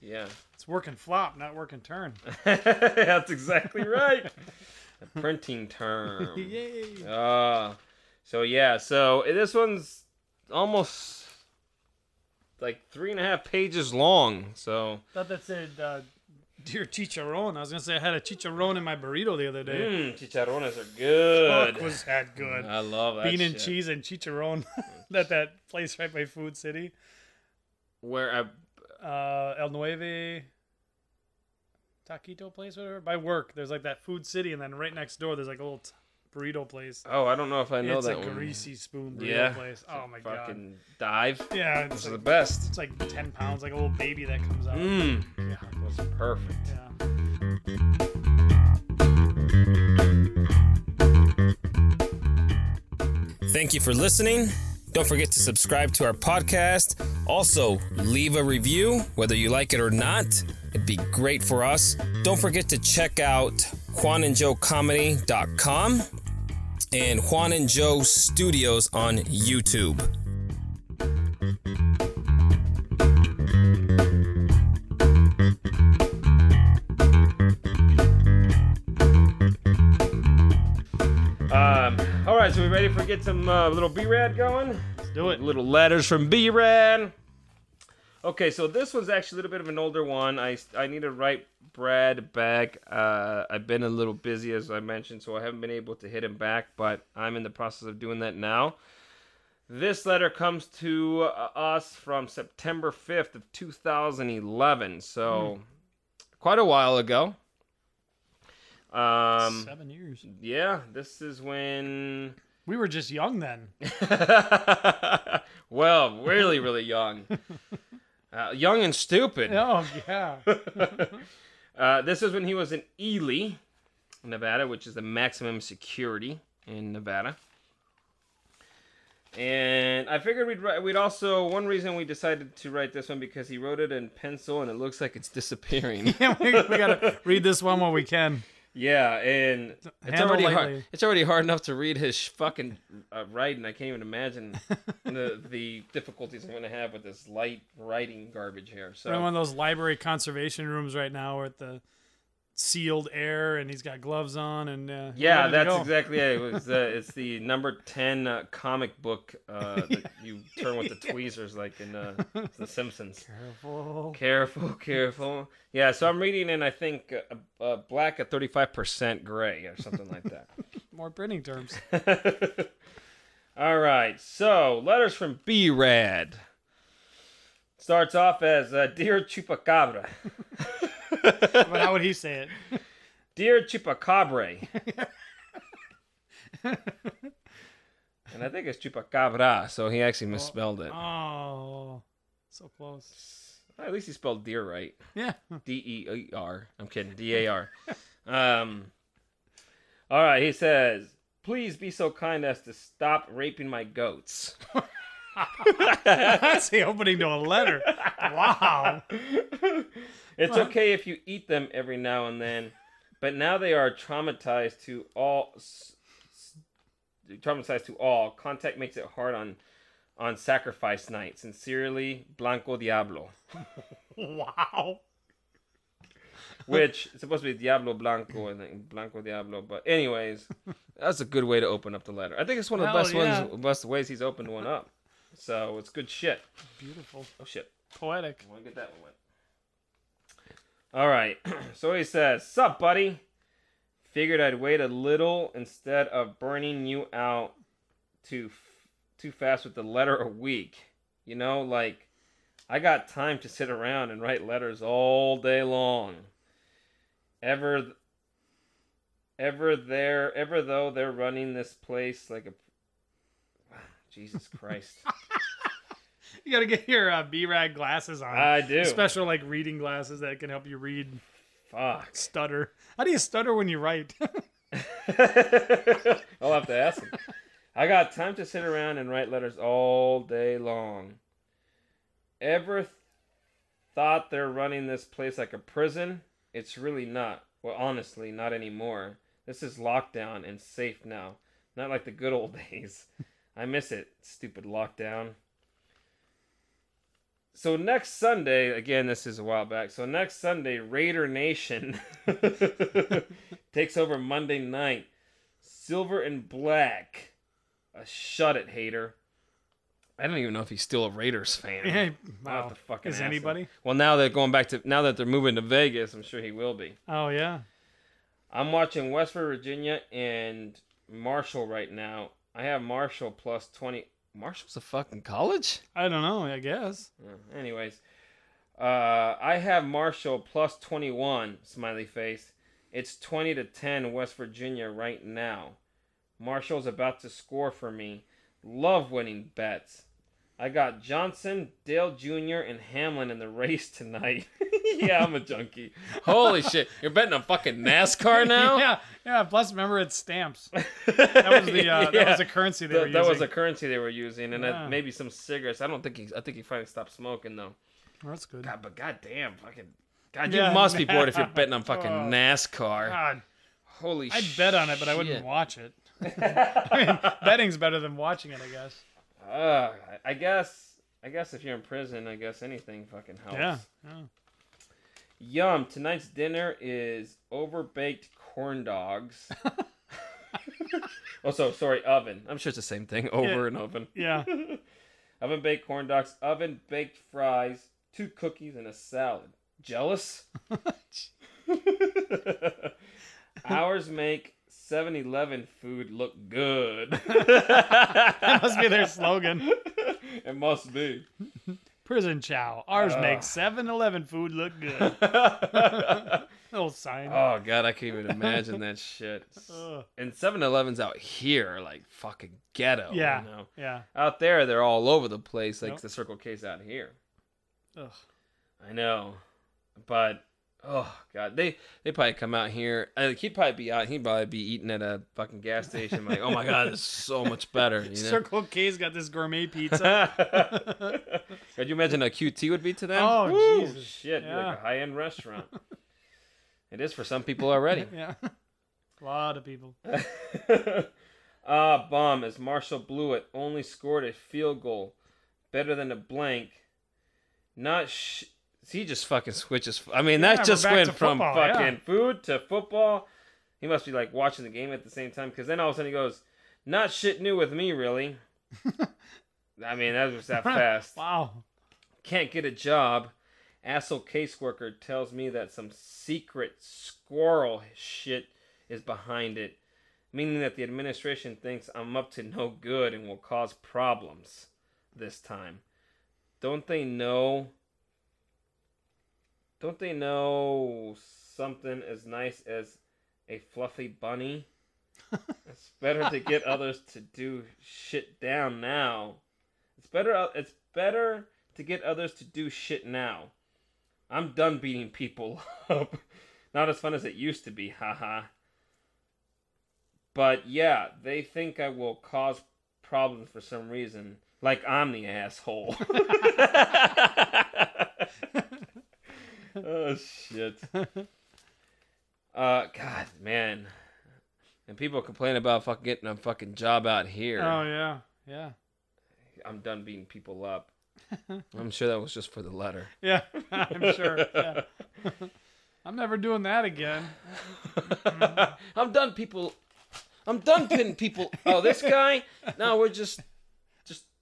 Yeah, It's working flop, not working turn. (laughs) that's exactly right. (laughs) A printing term. (laughs) Yay! Uh, so yeah, so this one's almost like three and a half pages long. So thought that said uh, dear chicharron. I was gonna say I had a chicharron in my burrito the other day. mm, chicharrones are good. Fuck, was that good? I love that. Bean and shit. cheese and chicharron. that that place right by Food City, Where I, uh, El Nueve taquito place, whatever. By work, there's like that Food City, and then right next door there's like a little t- burrito place. oh, I don't know if I know it's that a one. greasy spoon burrito Yeah. place. Oh my god. Fucking dive. Yeah, This it's is the best. it's like ten pounds, like a little baby that comes out. Mmm, Yeah, was perfect. yeah. Thank you for listening. Don't forget to subscribe to our podcast. Also, leave a review, whether you like it or not. It'd be great for us. Don't forget to check out juanandjoecomedy.com and Juan and Joe Studios on YouTube. Right, we ready for get some uh, little B-Rad going? Let's do it. Little letters from B-Rad. Okay, so this one's actually a little bit of an older one. I, I need to write Brad back. Uh, I've been a little busy, as I mentioned, so I haven't been able to hit him back, but I'm in the process of doing that now. This letter comes to uh, us from September 5th of 2011, so quite a while ago. Um, Seven years. yeah, this is when. We were just young then. (laughs) well, really, really young. (laughs) Uh, young and stupid. Oh yeah. (laughs) Uh, this is when he was in Ely, Nevada, which is the maximum security in Nevada. And I figured we'd write, we'd also one reason we decided to write this one because he wrote it in pencil and it looks like it's disappearing. yeah, we, we gotta read this one while we can. Yeah, and it's already lightly. hard. It's already hard enough to read his fucking uh, writing. I can't even imagine (laughs) the the difficulties I'm going to have with this light writing garbage here. So We're in one of those library conservation rooms right now, where at the sealed air, and he's got gloves on, and uh, Yeah, that's exactly it. It was uh, (laughs) it's the number ten uh, comic book uh, that you turn with the tweezers, like in uh, (laughs) The Simpsons. Careful. Careful, (laughs) careful. Yeah, so I'm reading in I think uh, uh, black at thirty five percent gray or something like that. More printing terms. All right, so letters from B Rad. Starts off as uh, Dear Chupacabra. But how would he say it? Dear Chupacabre. (laughs) and I think it's Chupacabra, so he actually misspelled it. Oh, so close. At least he spelled deer right. Yeah. D E E R. I'm kidding. D A R. Um. All right. He says, "Please be so kind as to stop raping my goats." (laughs) That's the opening to a letter. Wow. (laughs) it's okay if you eat them every now and then, but now they are traumatized to all. Traumatized to all. Contact makes it hard on, on sacrifice night. Sincerely, Blanco Diablo. (laughs) Wow. which is supposed to be Diablo Blanco and then Blanco Diablo. But anyways, (laughs) that's a good way to open up the letter. I think it's one of the Hell best yeah. ones, best ways he's opened one up. So it's good shit. Beautiful. Oh shit, Poetic. I want to get that one. All right, (clears throat) so he says, "Sup, buddy? Figured I'd wait a little instead of burning you out too f- too fast with the letter a week. You know, like." I got time to sit around and write letters all day long. Ever ever there ever though they're running this place like a (sighs) Jesus Christ. (laughs) You gotta get your uh, B-rag glasses on. I do. Special like reading glasses that can help you read Fuck. stutter. How do you stutter when you write? (laughs) I'll have to ask him. I got time to sit around and write letters all day long. Ever th- thought they're running this place like a prison? It's really not. Well, honestly, not anymore. This is lockdown and safe now. Not like the good old (laughs) days. I miss it. Stupid lockdown. So next Sunday, again, this is a while back. So next Sunday, Raider Nation (laughs) takes over Monday night. Silver and black. A shut it, hater. I don't even know if he's still a Raiders fan. Yeah, wow. the fucking Is anybody? Well, now they're going back to now that they're moving to Vegas. I'm sure he will be. Oh yeah. I'm watching West Virginia and Marshall right now. I have Marshall plus twenty. Marshall's a fucking college. I don't know. I guess. Yeah, anyways, uh, I have Marshall plus twenty one. Smiley face. It's twenty to ten West Virginia right now. Marshall's about to score for me. Love winning bets. I got Johnson, Dale Jr., and Hamlin in the (laughs) race tonight. (laughs) yeah, I'm a junkie. Holy (laughs) shit. You're betting on fucking NASCAR now? yeah, yeah. Plus, remember it's stamps. That was the uh, that was the currency they Th- were using. that was a currency they were using, and Yeah. maybe some cigarettes. I don't think he. I think he finally stopped smoking though. Oh, that's good. God, but goddamn, fucking. God, Yeah. you must be bored if you're betting on fucking Oh. NASCAR. God, Holy shit. I'd bet on it, but I wouldn't watch it. I mean, betting's better than watching it, I guess. Uh, I guess. I guess if you're in prison, I guess anything fucking helps. Yeah. yeah. Yum. Tonight's dinner is overbaked corn dogs. (laughs) oh, so sorry, oven. I'm sure it's the same thing. Over Yeah. and oven. Yeah. (laughs) Oven baked corn dogs, oven baked fries, two cookies, and a salad. Jealous? (laughs) Ours make 7 Eleven food look good. (laughs) That must be their slogan. It must be. Prison chow. Ours Ugh. makes 7-Eleven food look good. oh, (laughs) Little sign. Oh, God, I can't even imagine that shit. And 7 Elevens out here are like fucking ghetto. Yeah. You know? Yeah. Out there, they're all over the place, like Yep. the Circle K's out here. Ugh. I know, but oh god, they they probably come out here. uh, He'd probably be out. He'd probably be eating at a fucking gas station. Like, oh my god, it's so much better. You know. Circle K's got this gourmet pizza. (laughs) Could you imagine a QT would be to them? Oh, Woo, Jesus. Shit, Yeah. like a high end restaurant. it is for some people already. (laughs) yeah. A lot of people. (laughs) Ah, bomb as Marshall Blewett only scored a field goal, better than a blank. Not sh- he just fucking switches. I mean, Yeah, that just went from football, yeah. fucking food to football. He must be like watching the game at the same time because then all of a sudden he goes, "Not shit new with me, really." (laughs) I mean, that was that fast. Wow. Can't get a job. Asshole caseworker tells me that some secret squirrel shit is behind it, meaning that the administration thinks I'm up to no good and will cause problems this time. Don't they know? Don't they know something as nice as a fluffy bunny? (laughs) it's better to get others to do shit down now. It's better. It's better to get others to do shit now. I'm done beating people (laughs) up. Not as fun as it used to be, haha. But yeah, they think I will cause problems for some reason. Like I'm the asshole. (laughs) oh shit. (laughs) Uh God, man. And people complain about fucking getting a fucking job out here. Oh yeah. Yeah. I'm done beating people up. (laughs) I'm sure that was just for the letter. Yeah. (laughs) I'm sure. Yeah. I'm never doing that again. I'm done people I'm done pinning people oh this guy? No, we're just just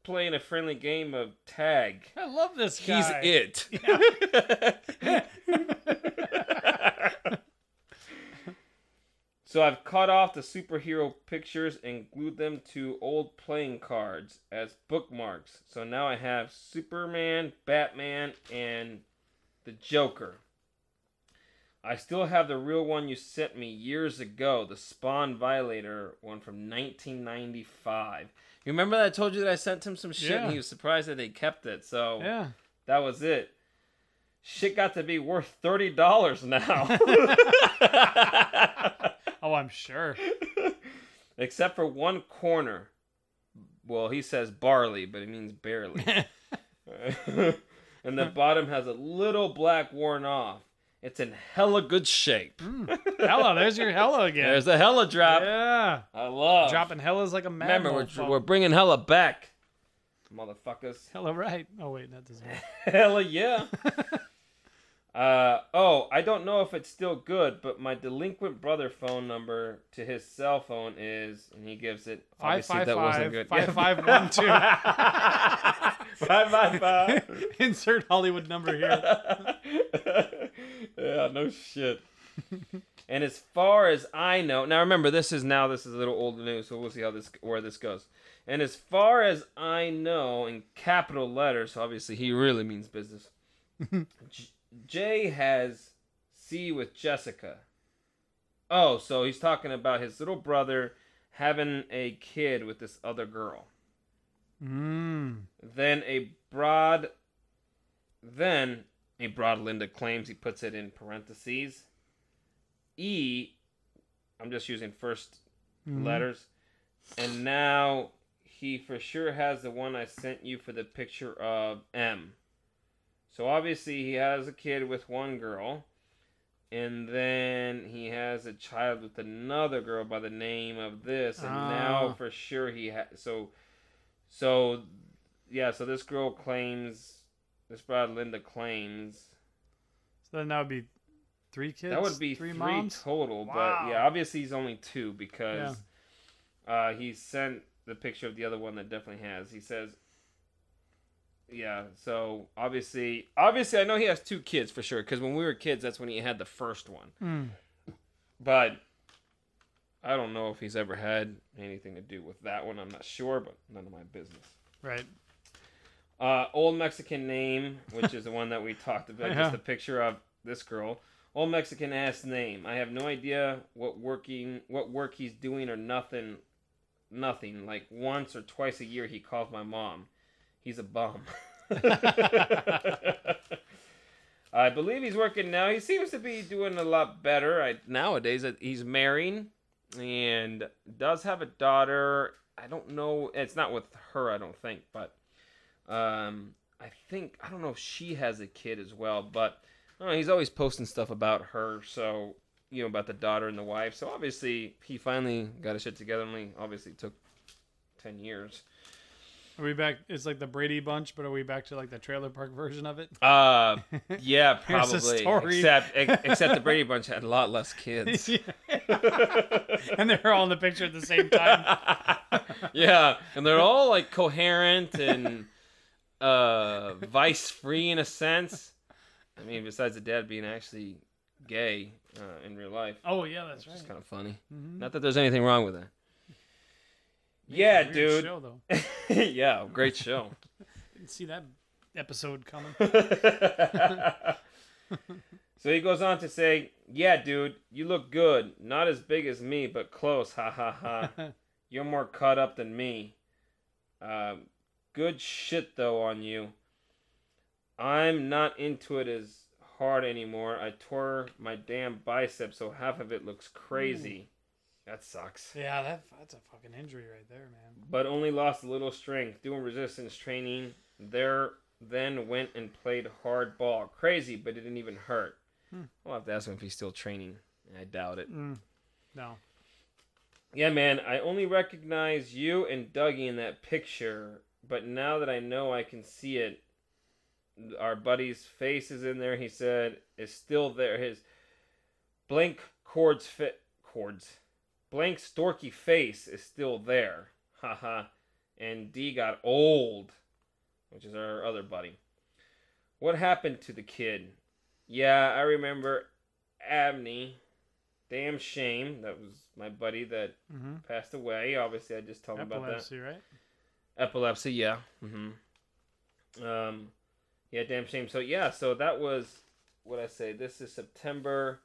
playing a friendly game of tag. I love this guy. He's it. (laughs) so I've cut off the superhero pictures and glued them to old playing cards as bookmarks. So now I have Superman, Batman, and the Joker. I still have the real one you sent me years ago, the Spawn Violator one from 1995. You remember that I told you that I sent him some shit Yeah. and he was surprised that they kept it. So Yeah. that was it. Shit got to be worth thirty dollars now. (laughs) (laughs) Oh, I'm sure. Except for one corner. well, he says barley, but it means barely. (laughs) and the bottom has a little black worn off. It's in hella good shape. Hella, there's your hella again. There's a hella drop. yeah. I love. Dropping hellas like a mad Remember, we're, we're bringing hella back, motherfuckers. Hella right. Oh, wait, that doesn't work. (laughs) Hella yeah. (laughs) uh oh, I don't know if it's still good, but my delinquent brother phone number to his cell phone is, and he gives it. Five, Obviously, five, that wasn't good. five, Yeah. five, one, two. (laughs) five five five. Insert Hollywood number here. Yeah, no shit. and as far as I know, now remember this is now this is a little old news, so we'll see how this where this goes. And as far as I know, in capital letters, so obviously he really means business. (laughs) J- Jay has C with Jessica. Oh, so he's talking about his little brother having a kid with this other girl. Mm. Then a broad then a broad Linda claims he puts it in parentheses. E I'm just using first Mhm. letters. And now he for sure has the one I sent you for the picture of M. So obviously he has a kid with one girl. And then he has a child with another girl by the name of this. And now Ah. for sure he has. So, so, yeah, so this girl claims, this bride Linda claims So then that would be three kids. that would be three, three, moms. total, but yeah, obviously he's only two because uh, he sent the picture of the other one that definitely has. He says, yeah. So obviously, obviously, I know he has two kids for sure because when we were kids, that's when he had the first one. Mm. But I don't know if he's ever had anything to do with that one. I'm not sure, but none of my business. Right. Uh, old Mexican name, which is the one that we (laughs) talked about, Yeah. just a picture of this girl. Old Mexican ass name. I have no idea what working what work he's doing or nothing nothing. Like once or twice a year he calls my mom. He's a bum. (laughs) I believe he's working now. He seems to be doing a lot better. I nowadays he's marrying and does have a daughter. I don't know. It's not with her, I don't think, but um, I think I don't know if she has a kid as well, but know, he's always posting stuff about her. So you know about the daughter and the wife. So obviously he finally got his shit together. Only obviously took ten years. Are we back? It's like the Brady Bunch, but are we back to like the trailer park version of it? Uh, (laughs) yeah, probably. Except ex- (laughs) except the Brady Bunch had a lot less kids. (laughs) and they're all in the picture at the same time. yeah, and they're all like coherent and uh, vice free in a sense. I mean, besides the dad being actually gay uh, in real life, Oh yeah, that's right. is kind of funny. Mhm. Not that there's anything wrong with that. It's Yeah, dude. Show, though. (laughs) yeah, great show. (laughs) Didn't see that episode coming. (laughs) so he goes on to say, "Yeah, dude, you look good. Not as big as me, but close. Ha ha ha. You're more cut up than me. Uh, good shit though on you. I'm not into it as hard anymore. I tore my damn bicep, so half of it looks crazy. That sucks. yeah, that that's a fucking injury right there, man. But only lost a little strength doing resistance training. There, then went and played hardball. Crazy, but it didn't even hurt. Hmm. I'll have to ask him if he's still training. I doubt it. Mm. No. Yeah, man, I only recognize you and Dougie in that picture, but now that I know I can see it, our buddy's face is in there. He said is still there. His blank cords fit cords, blank storky face is still there. Haha. and D got old, which is our other buddy. What happened to the kid? Yeah, I remember Abney. Damn shame. That was my buddy that Mm-hmm. passed away. Obviously, I just told him about that. Epilepsy, right? Epilepsy, yeah. Mm-hmm. Um, yeah, damn shame. So yeah, so that was what I say. This is September.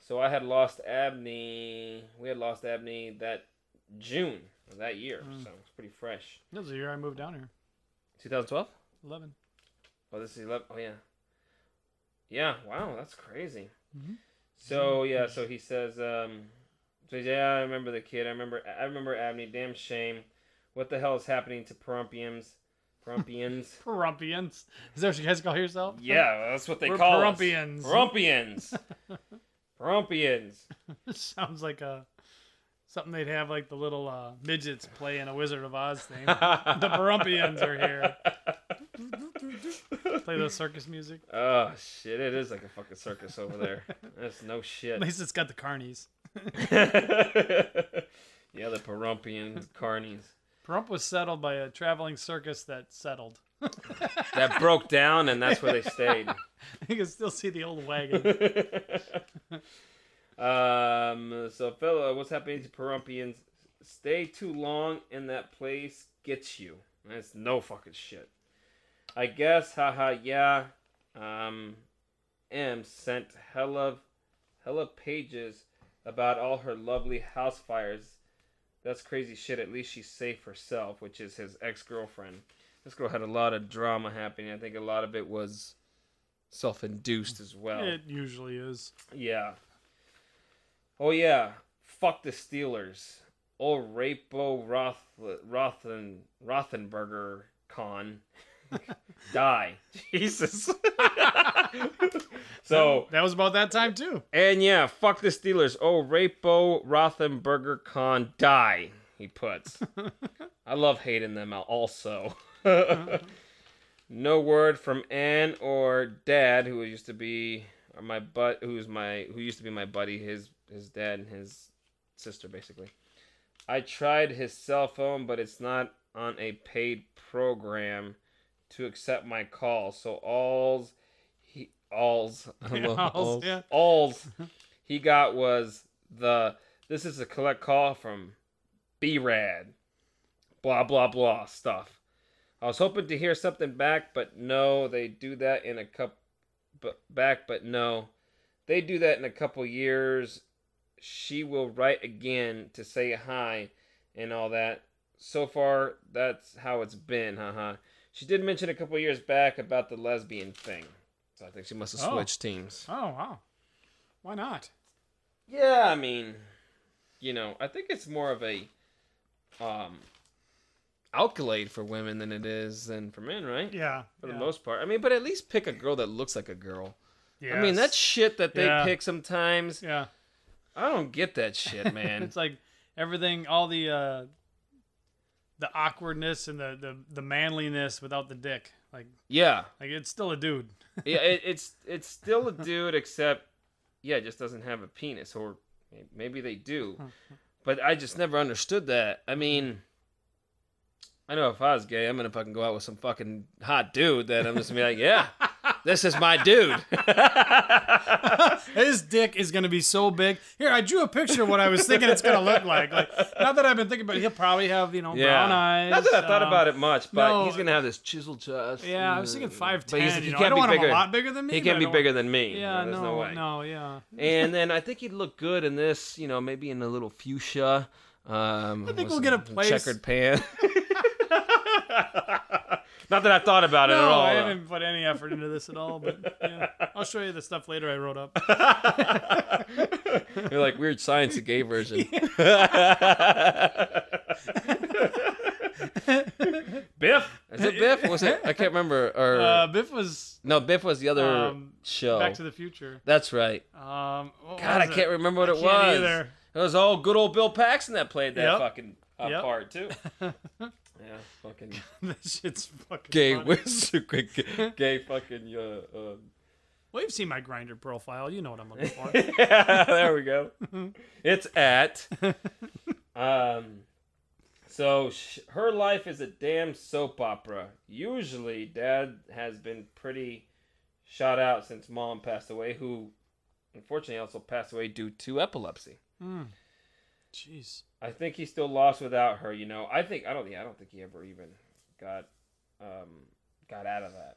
So I had lost Abney. We had lost Abney that June of that year. Mm. So it's pretty fresh. That was the year I moved down here. 2012. Eleven. Oh, this is 11. Oh yeah. Yeah. Wow, that's crazy. Mhm. So yeah, so he says, um, so yeah, I remember the kid. I remember, I remember Abney. Damn shame. What the hell is happening to Pahrumpians? Pahrumpians? (laughs) Pahrumpians. Is that what you guys call yourself? yeah, that's what they We're call Pahrumpians. us. Pahrumpians. Pahrumpians. (laughs) (laughs) Sounds like a something they'd have like the little uh, midgets play in a Wizard of Oz thing. the the Pahrumpians are here. Play the circus music. Oh shit! It is like a fucking circus over there. That's no shit. At least it's got the carnies. yeah, the Pahrumpian carnies Pahrump was settled by a traveling circus that settled. (laughs) that broke down, and that's where they stayed. (laughs) you can still see the old wagon. (laughs) um. So, fella, what's happening to Pahrumpians? Stay too long in that place gets you. That's no fucking shit. I guess. Haha. Yeah. Um. M sent hella, hella pages about all her lovely house fires. That's crazy shit. At least she's safe herself, which is his ex girlfriend. This girl had a lot of drama happening. I think a lot of it was self induced as well. It usually is. Yeah. Oh yeah. Fuck the Steelers. Old Rapo Roth Rothen Rothenberger con. (laughs) Die. (laughs) Jesus. (laughs) so that was about that time too. and yeah, fuck the Steelers. Oh Rapo Rothenberger Khan die. He puts. (laughs) I love hating them also. no word from Ann or Dad, who used to be or my butt, who's my who used to be my buddy, his his dad and his sister basically. I tried his cell phone, but it's not on a paid program to accept my call. So all's he all's I Alls, (laughs) all's, yeah. all's (laughs) he got was the this is a collect call from B Rad. Blah blah blah stuff. I was hoping to hear something back, but no, they do that in a cup but back, but no. They do that in a couple years. She will write again to say hi and all that. So far, that's how it's been, haha. She did mention a couple years back about the lesbian thing. So I think she must have Oh. switched teams. Oh wow. Why not? Yeah, I mean, you know, I think it's more of a um accolade for women than it is than for men, right? Yeah. For yeah. the most part. I mean, but at least pick a girl that looks like a girl. I mean, Yes. that shit that they Yeah. pick sometimes, yeah. I don't get that shit, (laughs) man. it's like everything, all the uh, the awkwardness and the, the the manliness without the dick. Like yeah. like it's still a dude. Yeah, (laughs) it, it's it's still a dude except yeah, it just doesn't have a penis or maybe they do. But I just never understood that. I mean, I know if I was gay, I'm gonna fucking go out with some fucking hot dude that I'm just gonna be like, yeah, (laughs) this is my dude. (laughs) (laughs) His dick is gonna be so big. Here, I drew a picture of what I was thinking it's gonna look like. Like not that I've been thinking about it, he'll probably have, you know, brown eyes. Not that I thought um, about it much, but no. he's gonna have this chiseled chest. Yeah, I was thinking five But he's- he You know, can't I don't be want him bigger. a lot bigger than me. He can't be bigger than me. Yeah, There's no, no way. no, yeah. and then (laughs) I think he'd look good in this, you know, maybe in a little fuchsia. Um, I think we'll get a some place- checkered pants. Not that I thought about it at No, all. I though. haven't put any effort into this at all. But yeah, I'll show you the stuff later I wrote up. You're like weird science a gay version. (laughs) Biff? Is it Biff? Was it? I can't remember. Or Uh, Biff was no, Biff was the other um, show. Back to the Future. That's right. Um, God, I was can't it? remember what I it can't was. either. It was all good old Bill Paxton that played that Yep. fucking uh, Yep. part too. (laughs) yeah, fucking (laughs) that shit's fucking gay funny. wizard, (laughs) gay, gay (laughs) fucking uh, uh, Well, you've seen my Grindr profile. You know what I'm looking for. yeah, there we go. It's at. Um, so sh- her life is a damn soap opera. Usually, Dad has been pretty shot out since Mom passed away, who unfortunately also passed away due to epilepsy. Hmm. Jeez. I think he's still lost without her. You know, I think I don't. Yeah, I don't think he ever even got um, got out of that.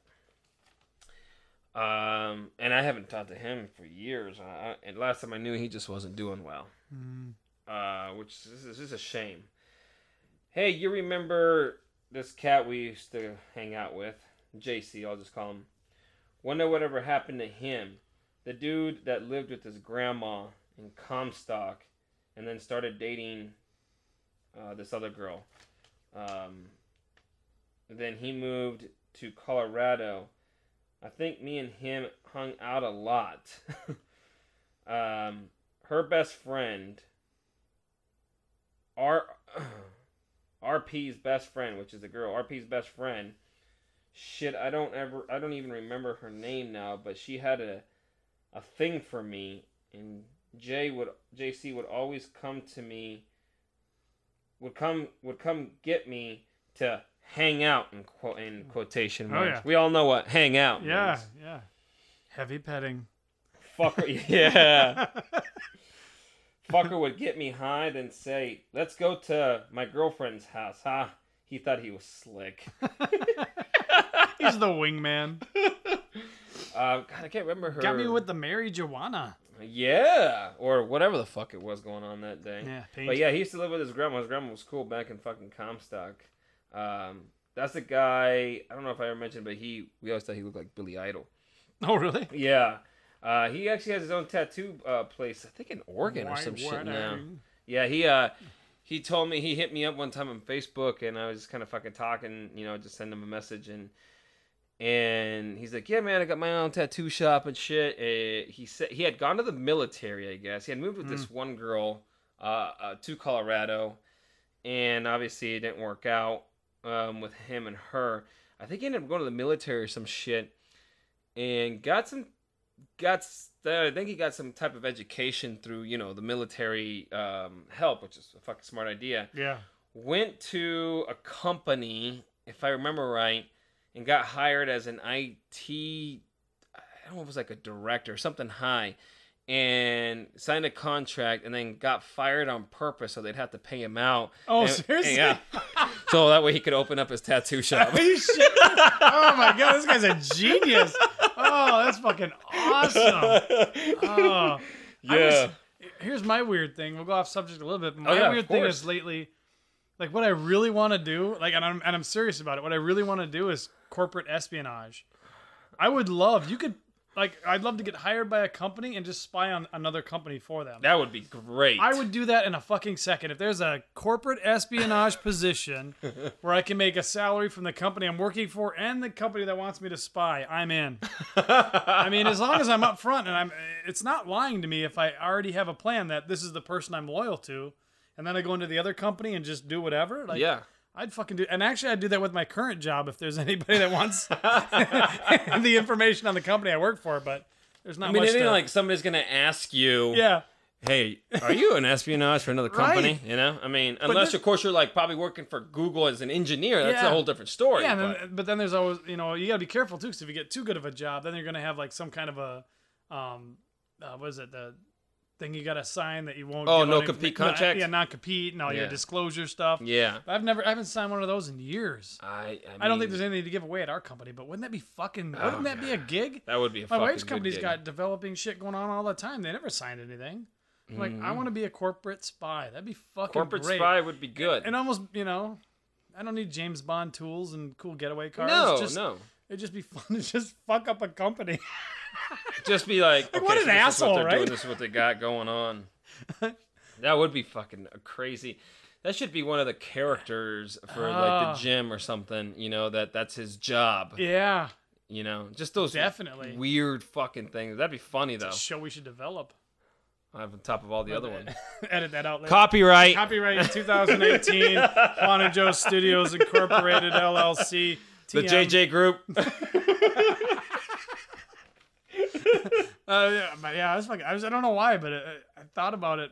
Um, and I haven't talked to him for years. I, and last time I knew, he just wasn't doing well. Hmm. Uh, which is, is is a shame. Hey, you remember this cat we used to hang out with, JC? I'll just call him. Wonder whatever happened to him. The dude that lived with his grandma in Comstock, and then started dating uh, this other girl. Um, then he moved to Colorado. I think me and him hung out a lot. (laughs) um, her best friend, R, (clears throat) RP's best friend, which is a girl, RP's best friend. Shit, I don't ever, I don't even remember her name now, but she had a, a thing for me, and Jay would, JC would always come to me, would come, would come get me to hang out in quote in quotation Oh, yeah. We all know what hang out Yeah, means. yeah. Heavy petting. Fucker, (laughs) yeah. Fucker would get me high, then say, "Let's go to my girlfriend's house." Huh? He thought he was slick. (laughs) He's the wingman. (laughs) Uh, God, I can't remember her. Got me with the Mary Joanna. Yeah, or whatever the fuck it was going on that day. Yeah, paint. But yeah, he used to live with his grandma. His grandma was cool back in fucking Comstock. Um, that's the guy. I don't know if I ever mentioned, but he we always thought he looked like Billy Idol. Oh, really? Yeah. Uh, he actually has his own tattoo uh, place, I think in Oregon or some shit now. Yeah, he uh he told me he hit me up one time on Facebook and I was just kind of fucking talking, you know, just send him a message and and he's like, "Yeah, man, I got my own tattoo shop and shit." Uh, he said he had gone to the military, I guess. He had moved with this one girl uh, uh, to Colorado, and obviously it didn't work out um, with him and her. I think he ended up going to the military or some shit, and got some got I think he got some type of education through you know the military um, help, which is a fucking smart idea. Yeah. Went to a company, if I remember right, and got hired as an IT. I don't know if it was like a director, or something high, and signed a contract, and then got fired on purpose, so they'd have to pay him out. Oh, And- seriously? Yeah. so that way he could open up his tattoo (laughs) shop. Are you shit? Oh my god, this guy's a genius. Oh, that's fucking awesome. Oh, yeah. was- here's my weird thing. We'll go off subject a little bit. My Oh, yeah, weird thing is lately, like what I really want to do, like, and I'm and I'm serious about it. What I really want to do is corporate espionage. I would love you could like I'd love to get hired by a company and just spy on another company for them. That would be great. I would do that in a fucking second. If there's a corporate espionage (laughs) position where I can make a salary from the company I'm working for and the company that wants me to spy, I'm in. I mean, as long as I'm up front and I'm it's not lying to me if I already have a plan that this is the person I'm loyal to and then I go into the other company and just do whatever. Like yeah. I'd fucking do and actually I'd do that with my current job if there's (laughs) anybody that wants (laughs) the information on the company I work for, but there's not I mean, much it ain't to, like somebody's gonna ask you, Yeah. "Hey, are you an espionage for another company?" Right. You know, I mean, unless this- of course you're like probably working for Google as an engineer. That's a whole different story. Yeah, but- then, but then there's always you know you got to be careful too because if you get too good of a job, then you're gonna have like some kind of a um, uh, what is it the thing you got to sign that you won't. Oh, no compete contract? Yeah, non compete and all your disclosure stuff. yeah, I've never, I haven't signed one of those in years. I, I, I don't think there's anything to give away at our company, but wouldn't that be fucking? Oh, wouldn't that be a gig? that would be a My wife's company's gig. got developing shit going on all the time. They never signed anything. I'm Like I want to mm. be a corporate spy. That'd be fucking corporate great. spy would be good. And almost, you know, I don't need James Bond tools and cool getaway cars. no, just, no, It'd just be fun (laughs) to just fuck up a company. (laughs) just be like, Like, okay, what so an this is asshole, what they're doing, right? This is what they got going on. that would be fucking crazy. That should be one of the characters for like Ah. the gym or something. You know that that's his job. yeah, You know, just those definitely. weird fucking things. That'd be funny though. Show we should develop. On top of all the other ones. (laughs) Edit that out later. Copyright. Copyright 2018. (laughs) Juan and Joe Studios Incorporated LLC. the JJ Group. (laughs) (laughs) Uh, yeah, but yeah, I was fucking. I was. I don't know why, but I, I thought about it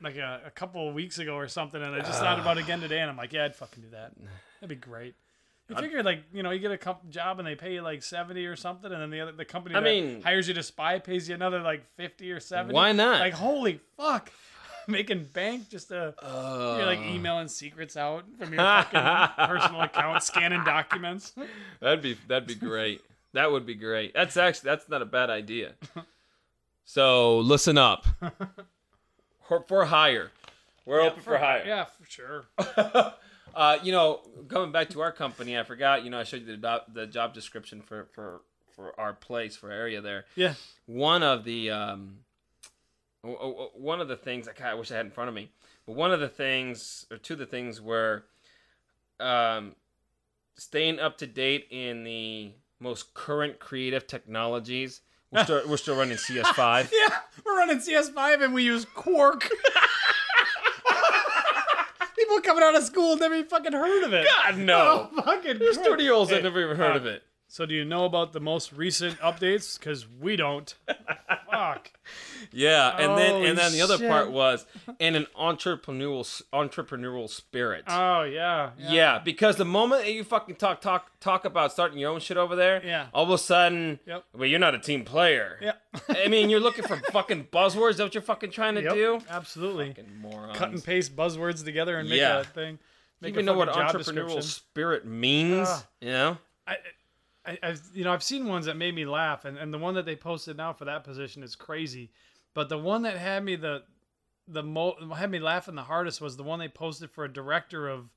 like a, a couple of weeks ago or something, and I just thought about it again today, and I'm like, yeah, I'd fucking do that. That'd be great. You figure like you know you get a comp- job and they pay you like seventy or something, and then the other the company I that mean- hires you to spy pays you another like fifty or seventy. Why not? Like holy fuck, (laughs) making bank just to Uh, you're like emailing secrets out from your fucking (laughs) personal account, scanning documents. That'd be that'd be great. That would be great. That's actually that's not a bad idea. (laughs) So listen up. For, for hire, we're open for, hire. Yeah, for sure. (laughs) Uh, you know, going back to our company, I forgot. You know, I showed you the do- the job description for for for our place for our area there. Yeah. One of the um, one of the things I kind of wish I had in front of me, but one of the things or two of the things were um, staying up to date in the most current creative technologies. We're still, we're still running (laughs) CS5. Yeah, we're running CS5 and we use Quark. (laughs) People coming out of school never even fucking heard of it. God no. Oh, fucking There's Quark. 30 year olds that never even heard of it. So do you know about the most recent updates? Because we don't. Fuck. Yeah, and then Holy and then the other shit. part was in an entrepreneurial entrepreneurial spirit. Oh yeah. yeah. because the moment that you fucking talk talk talk about starting your own shit over there, Yeah. all of a sudden, Yep. well, you're not a team player. Yeah. (laughs) I mean, you're looking for fucking buzzwords. Is that what you're fucking trying to Yep, do? Absolutely. Fucking morons. Cut and paste buzzwords together and make Yeah. a thing. you Make even a know what fucking job entrepreneurial description. spirit means? Ah. you know? I, I, I've you know I've seen ones that made me laugh, and, and the one that they posted now for that position is crazy. But the one that had me the the mo had me laughing the hardest was the one they posted for a director of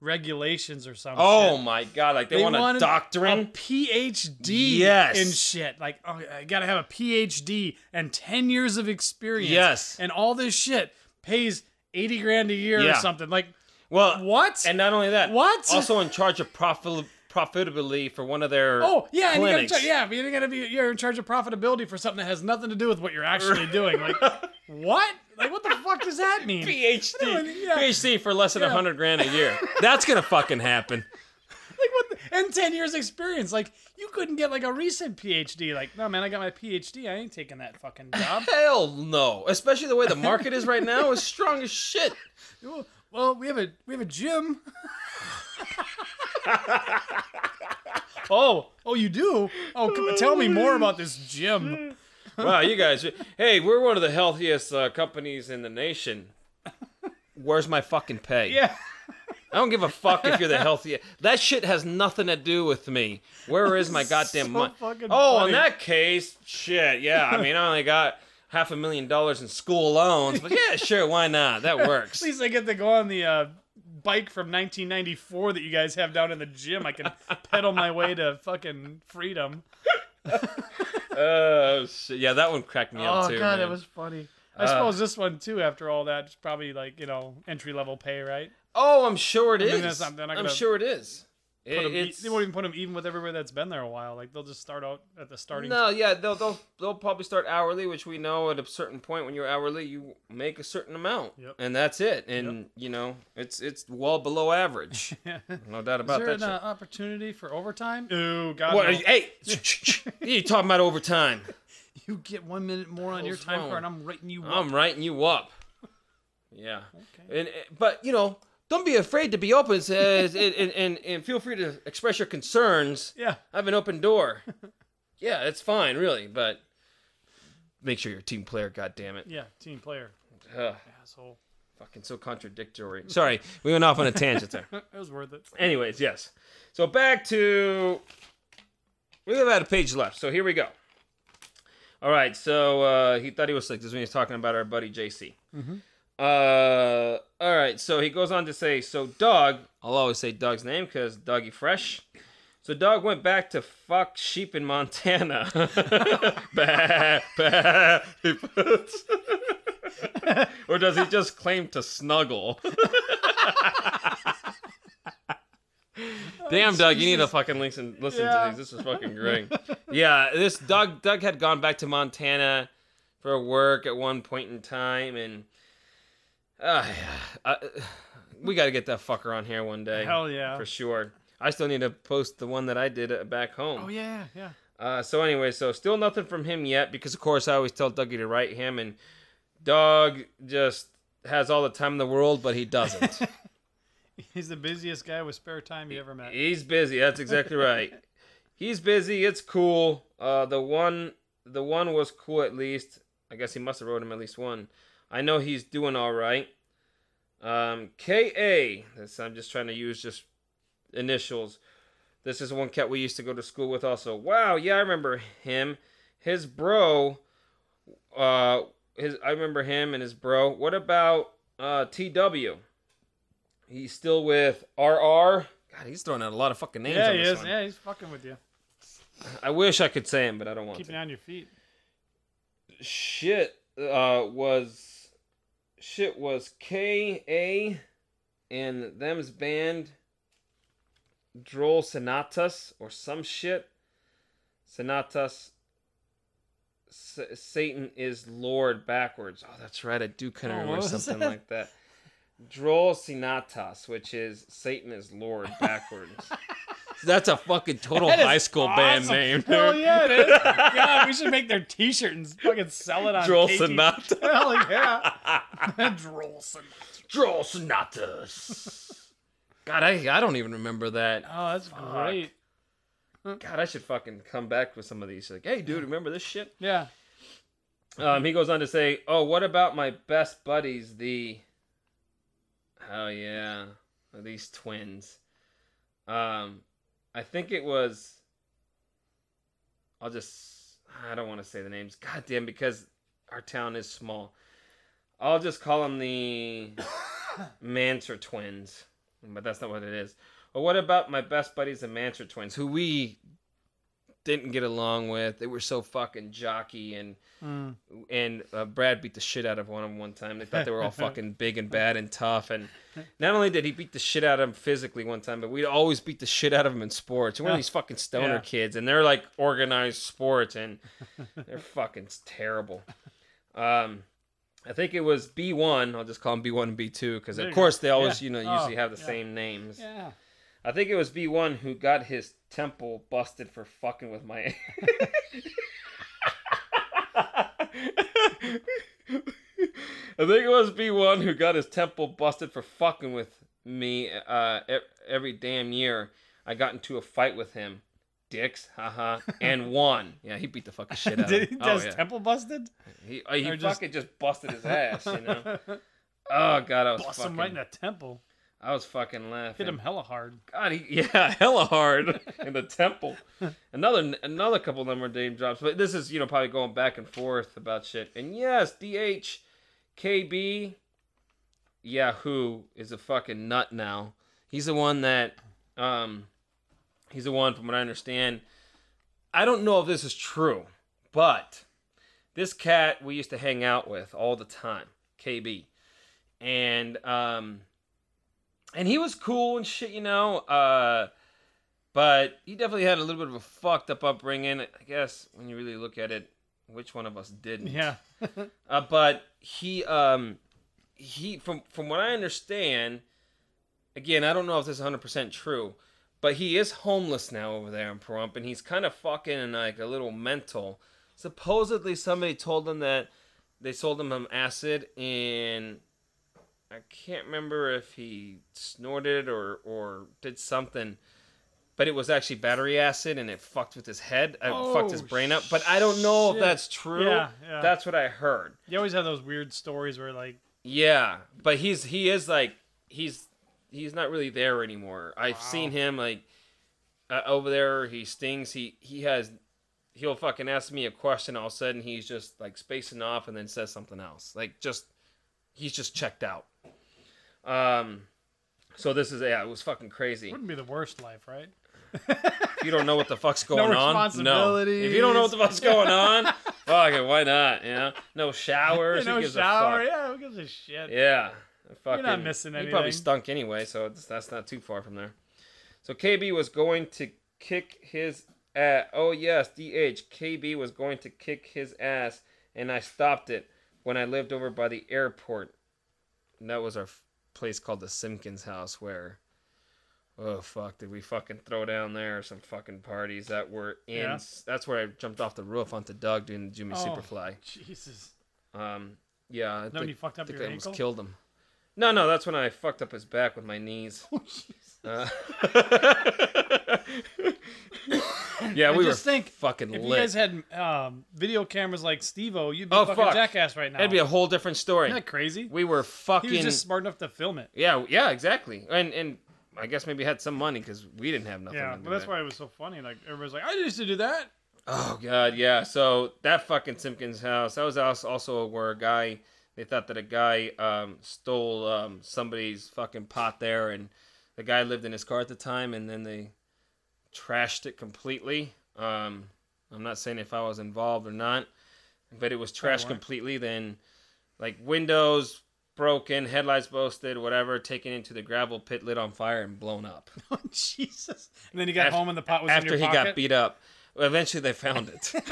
regulations or something. Oh my god! Like they, want a doctorate. a PhD Yes. in shit. Like, oh, I gotta have a PhD and ten years of experience. Yes. and all this shit pays eighty grand a year Yeah. or something. Like, well, what? and not only that, What? Also in charge of profit profitability for one of their Oh yeah, and you gotta yeah, but you gotta be you're in charge of profitability for something that has nothing to do with what you're actually (laughs) doing. Like what? Like what the fuck does that mean? PhD, yeah. PhD for less than a Yeah. hundred grand a year. That's gonna fucking happen. (laughs) Like what? The, and ten years experience. Like you couldn't get like a recent PhD. Like no man, I got my PhD. I ain't taking that fucking job. (laughs) Hell no. Especially the way the market is right now is strong as shit. Well- well, we have a we have a gym. (laughs) oh, oh, you do? Oh, come, tell me more about this gym. Wow, you guys. Hey, we're one of the healthiest uh, companies in the nation. Where's my fucking pay? Yeah. I don't give a fuck if you're the healthiest. That shit has nothing to do with me. Where is my (laughs) goddamn So money? Oh, funny. in that case, shit. Yeah, I mean, I only got half a million dollars in school loans, but yeah, sure, why not? That works. (laughs) At least I get to go on the uh, bike from 1994 that you guys have down in the gym. I can (laughs) pedal my way to fucking freedom. Oh shit. Yeah, that one cracked me up too. Oh god, man. that was funny. I Uh, suppose this one too. After all that, is probably like you know entry level pay, right? Oh, I'm sure it I is. mean, that's not- they're not I'm gonna sure it is. Put It- 'em e- they won't even put them even with everybody that's been there a while. Like they'll just start out at the starting. no, yeah, they'll, they'll they'll probably start hourly, which we know at a certain point when you're hourly, you make a certain amount, Yep. and that's it. And you know, it's it's well below average, (laughs) no doubt Is about there that. an uh, opportunity for overtime? Oh God! What? no. Hey, (laughs) you talking about overtime? (laughs) You get one minute more on your time wrong? card, and I'm writing you. up. I'm writing you up. Yeah. Okay. And but you know, don't be afraid to be open and, and, and, feel free to express your concerns. Yeah. I have an open door. (laughs) yeah, it's fine, really, but make sure you're a team player. God damn it. Yeah. Team player. Ugh, Asshole. fucking so contradictory. Sorry, we went off on a tangent there. (laughs) it was worth it. Anyways, yes. So back to we have had a page left. So here we go. All right. So uh, he thought he was sick. This is when he was talking about our buddy JC. Uh, all right. So he goes on to say, so Doug. I'll always say Doug's name because Dougie Fresh. So Doug went back to fuck sheep in Montana. (laughs) bah, bah, or does he just claim to snuggle? (laughs) Damn, Doug, you need to fucking listen listen Yeah. to these. This is fucking great. yeah, this Doug Doug had gone back to Montana for work at one point in time, and uh, uh, we got to get that fucker on here one day. Hell yeah. for sure. I still need to post the one that I did uh, back home. Oh yeah, yeah. Uh, so anyway, so still nothing from him yet because of course I always tell Dougie to write him, and Doug just has all the time in the world, but he doesn't. (laughs) He's the busiest guy with spare time you ever met. He's busy. That's exactly right. He's busy. It's cool. Uh, the one, the one was cool at least. I guess he must have wrote him at least one. I know he's doing all right. Um, K A. This I'm just trying to use just initials. This is one cat we used to go to school with. Also, wow, yeah, I remember him. His bro. Uh, his I remember him and his bro. What about uh T W? He's still with RR. God, he's throwing out a lot of fucking names. Yeah, on he this is. one. Yeah, he's fucking with you. I wish I could say him, but I don't want to. Keeping on your feet. Shit uh, was shit was K A and them's band Droll Senatus or some shit. Senatus. S- Satan is Lord backwards. Oh, that's right. I do kind of Oh, remember something that? like that. Droll Sinatas, which is Satan is Lord backwards. (laughs) that's a fucking total That high school band awesome. name. Hell dude. yeah, it is. (laughs) God, we should make their T-shirt and fucking sell it on Droll KT. Sonata. (laughs) Hell yeah. (laughs) Droll Sonata. Droll Sonatas. God, I I don't even remember that. Oh, that's great. God, I should fucking come back with some of these. Like, hey, dude, remember this shit? Yeah. Um, he goes on to say, "Oh, what about my best buddies, the? Oh yeah, these twins. Um, I think it was. I'll just. I don't want to say the names. God damn, because our town is small. I'll just call them the (coughs) Manser twins, but that's not what it is. Or what about my best buddies, the Manser twins, who we didn't get along with? They were so fucking jockey and Mm. and uh, Brad beat the shit out of one of them one time. They thought they were all (laughs) fucking big and bad and tough. And (laughs) not only did he beat the shit out of them physically one time, but we'd always beat the shit out of them in sports. We're of these fucking stoner Yeah. kids, and they're like organized sports, and (laughs) they're fucking terrible. Um, I think it was B one. I'll just call them B one and B two because of course they always Yeah. you know Oh, usually have the yeah. same names. Yeah. I think it was B one who got his temple busted for fucking with my. (laughs) I think it was B one who got his temple busted for fucking with me uh, every damn year. I got into a fight with him, dicks, haha, (laughs) and won. Yeah, he beat the fucking shit (laughs) out of Did him. he Oh, yeah. temple busted? He, uh, he or just- fucking just busted his ass, you know. (laughs) Oh god, I was Bust fucking. him right in the temple. I was fucking laughing. Hit him hella hard. God, he, yeah, hella hard in the temple. Another another couple number name drops, but this is you know probably going back and forth about shit. And yes, DH, KB, Yahoo is a fucking nut now. He's the one that, um, he's the one from what I understand. I don't know if this is true, but this cat we used to hang out with all the time, KB, and um and he was cool and shit, you know. Uh, but he definitely had a little bit of a fucked up upbringing. I guess when you really look at it, which one of us didn't? Yeah. (laughs) Uh, but he, um, he from from what I understand, again, I don't know if this is 100 percent true, but he is homeless now over there in Pahrump, and he's kind of fucking and like a little mental. Supposedly, somebody told him that they sold him some acid and I can't remember if he snorted or or did something, but it was actually battery acid and it fucked with his head. It fucked his Oh, brain up. But I don't know shit. if that's true. Yeah, yeah. That's what I heard. You always have those weird stories where like Yeah, but he's he is like he's he's not really there anymore. I've Wow. seen him like uh, over there. He stings. He he has. He'll fucking ask me a question. All of a sudden, he's just like spacing off, and then says something else. Like just he's just checked out. Um, so this is yeah, it was fucking crazy. wouldn't be the worst life, right? If you don't know what the fuck's (laughs) going on, no. If you don't know what the fuck's going on, fuck it, why not? You know, no showers. (laughs) no shower. Yeah, who gives a shit? Yeah. Fucking, missing anything. He probably stunk anyway, so it's, that's not too far from there. So KB was going to kick his ass. Oh yes, DH. KB was going to kick his ass, and I stopped it when I lived over by the airport. And that was our f- place called the Simpkins House, where. Oh fuck! Did we fucking throw down there some fucking parties that were in? Yeah. That's where I jumped off the roof onto Doug doing the Jimmy Oh. Superfly. Jesus. Um, yeah. I No, when think- you fucked up I think your I almost killed him. No, no, that's when I fucked up his back with my knees. (laughs) Oh, Jesus. Uh, (laughs) yeah, I we were think fucking If lit. you guys had um, video cameras like Steve-O, you'd be Oh, fucking fuck. jackass right now. That'd be a whole different story. Isn't that crazy? We were fucking. He was just smart enough to film it. Yeah, yeah, exactly. And and I guess maybe had some money because we didn't have nothing. Yeah, but that's that. why it was so funny. Like everybody's like, I used to do that. Oh god, yeah. So that fucking Simpkins house. That was als- also where a guy. They thought that a guy um, stole um, somebody's fucking pot there, and the guy lived in his car at the time, and then they trashed it completely. Um, I'm not saying if I was involved or not, but it was trashed completely. Then, like windows, broken, headlights busted, whatever, taken into the gravel pit, lit on fire, and blown up. (laughs) Oh, Jesus. And then he got After- home and the pot was in After he pocket. got beat up. Eventually they found it. (laughs)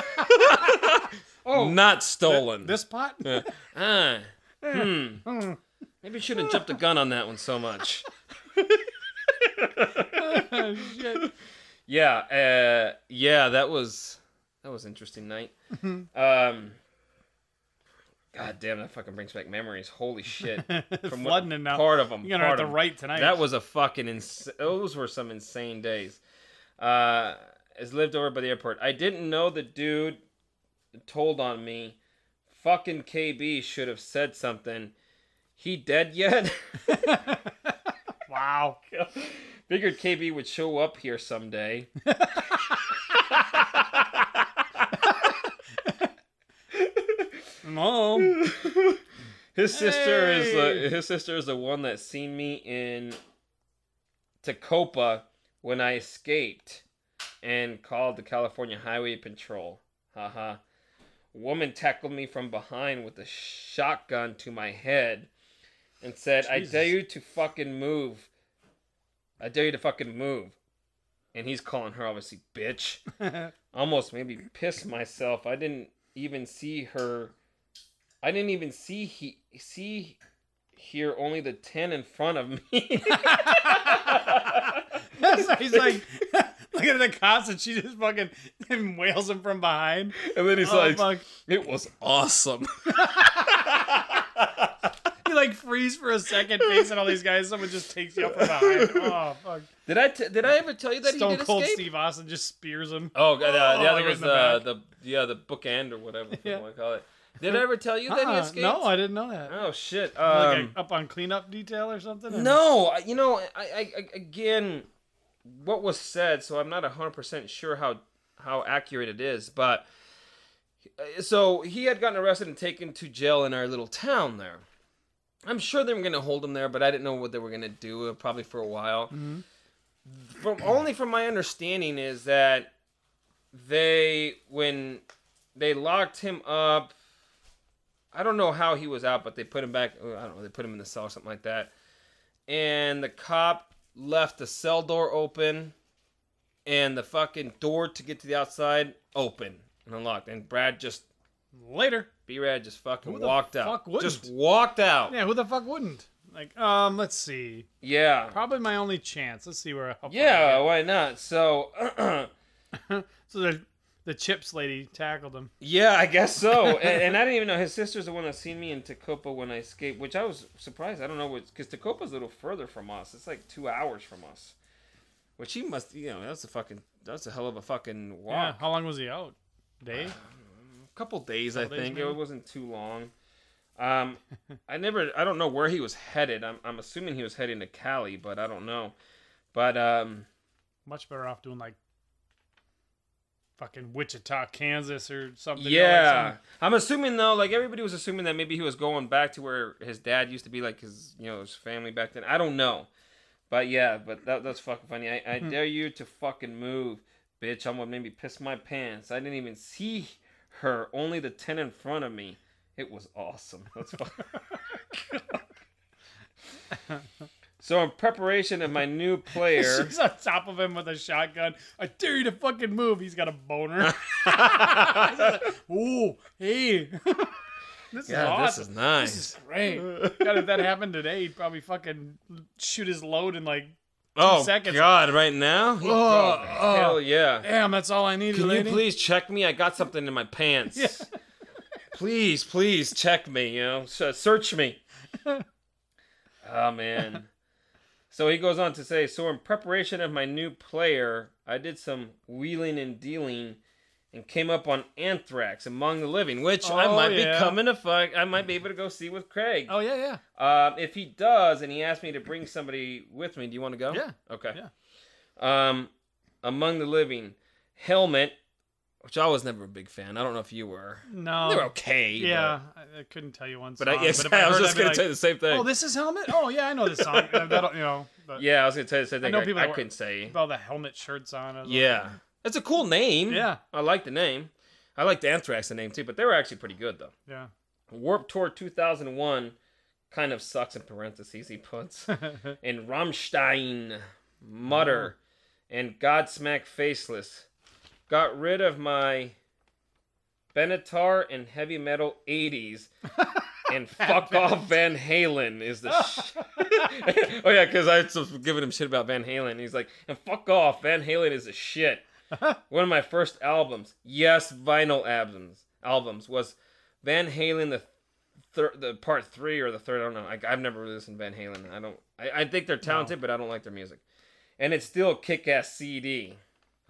Oh, Not stolen. this pot? Yeah. (laughs) Ah, hmm. Maybe I shouldn't have jumped the gun on that one so much. Oh, (laughs) shit. Yeah, uh, yeah, that was that was interesting night. um, God damn, that fucking brings back memories. Holy shit! From Flooding now. part of them. You're gonna part have 'em. write tonight. That was a fucking ins- those were some insane days. Uh, has lived over by the airport. I didn't know the dude told on me. Fucking KB should have said something. He dead yet? (laughs) wow. (laughs) Figured KB would show up here someday. (laughs) No. His sister is the his sister is the one that seen me in Tecopa when I escaped and called the California Highway Patrol. Haha. Woman tackled me from behind with a shotgun to my head and said, "I dare you to fucking move. I dare you to fucking move." And he's calling her obviously bitch. (laughs) Almost made me piss myself. I didn't even see her I didn't even see he see here only the ten in front of me. (laughs) (laughs) he's like (laughs) looking at the cops and she just fucking (laughs) wails him from behind. and then he's Oh, like, fuck. "It was awesome." (laughs) You like freeze for a second facing all these guys. Someone just takes you up from behind. Oh fuck! did I t- did I ever tell you that he Stone did Cold escape? Steve Austin just spears him. Oh, God, uh, Oh, the other like was the the, the yeah the bookend or whatever Yeah. you want to call it. Did I ever tell you that he Uh-uh. escaped? No, I didn't know that. Oh shit. like Um, a, up on cleanup detail or something. or- No, you know, I, I, I again, what was said, so I'm not hundred percent sure how how accurate it is, but uh, so he had gotten arrested and taken to jail in our little town there. I'm sure they were going to hold him there, but I didn't know what they were going to do. uh, Probably for a while. From only from my understanding is that they when they locked him up. I don't know how he was out, but they put him back. uh, I don't know. They put him in the cell or something like that. And the cop left the cell door open, and the fucking door to get to the outside open and unlocked. And Brad just Later. B-Rad just fucking walked out. fuck? Just walked out. Yeah, who the fuck wouldn't? Like, um, let's see. Yeah. Probably my only chance. Let's see where. how far I Yeah, why not? So. (clears throat) (laughs) So the the chips lady tackled him. yeah, I guess so. (laughs) and, and I didn't even know his sister's the one that seen me in Tecopa when I escaped, which I was surprised. I don't know because Tecopa's a little further from us. It's like two hours from us. Which he must, you know, that's a fucking, that's a hell of a fucking walk. Yeah. How long was he out? Day. A couple days, I Couple days, think. maybe? it wasn't too long. Um, I never, I don't know where he was headed. I'm, I'm assuming he was heading to Cali, but I don't know. But um, Much better off doing like fucking Wichita, Kansas, or something. like Yeah, some- I'm assuming though, like everybody was assuming that maybe he was going back to where his dad used to be, like his, you know, his family back then. I don't know, but yeah, but that, that's fucking funny. I, I hmm. dare you to fucking move, bitch. I'm gonna maybe piss my pants. I didn't even see her, only the ten in front of me. It was awesome. That's fucking. (laughs) (laughs) so in preparation of my new (laughs) player. She's on top of him with a shotgun. I dare you to fucking move. He's got a boner. (laughs) (laughs) Ooh, hey. this is yeah, awesome. this is nice. This is great. God, if that happened today, he'd probably fucking shoot his load in like, oh seconds. God! Right now? Oh, oh, oh. hell yeah! damn, that's all I needed, Can you please check me? I got something in my pants. Yeah. Please, please check me. You know, search me. oh man. So he goes on to say, so in preparation of my new player, I did some wheeling and dealing, and came up on Anthrax Among the Living, which I Oh, might yeah. be coming to fuck. I might be able to go see with Craig. Oh yeah, yeah. Um, if he does, and he asked me to bring somebody with me, do you want to go? Yeah. Okay. Yeah. Um, Among the Living, Helmet, which I was never a big fan. I don't know if you were. No. They were okay. Yeah, I, I couldn't tell you one But, song. but I, yes, if (laughs) I, I was just gonna like, tell you the same thing. Oh, this is Helmet. Oh yeah, I know this song. (laughs) That'll, you know, but yeah, I was gonna tell you the same thing. I know people I that were- couldn't say. all the helmet shirts on. I was like, Yeah, it's a cool name. Yeah. I like the name. I like the Anthrax the name too, but they were actually pretty good though. Yeah. Warp Tour 2001 kind of sucks in parentheses. He puts (laughs) and Rammstein, Mutter, oh. and Godsmack Faceless. Got rid of my Benatar and heavy metal 80s. (laughs) And fuck off Van Halen is the sh- (laughs) Oh yeah, because I was giving him shit about Van Halen. He's like, and fuck off, Van Halen is a shit. (laughs) One of my first albums, yes, vinyl albums, albums was Van Halen the the part three or the third. I don't know. I, I've never really listened to Van Halen. I don't. I, I think they're talented, but I don't like their music. And it's still a kick-ass CD.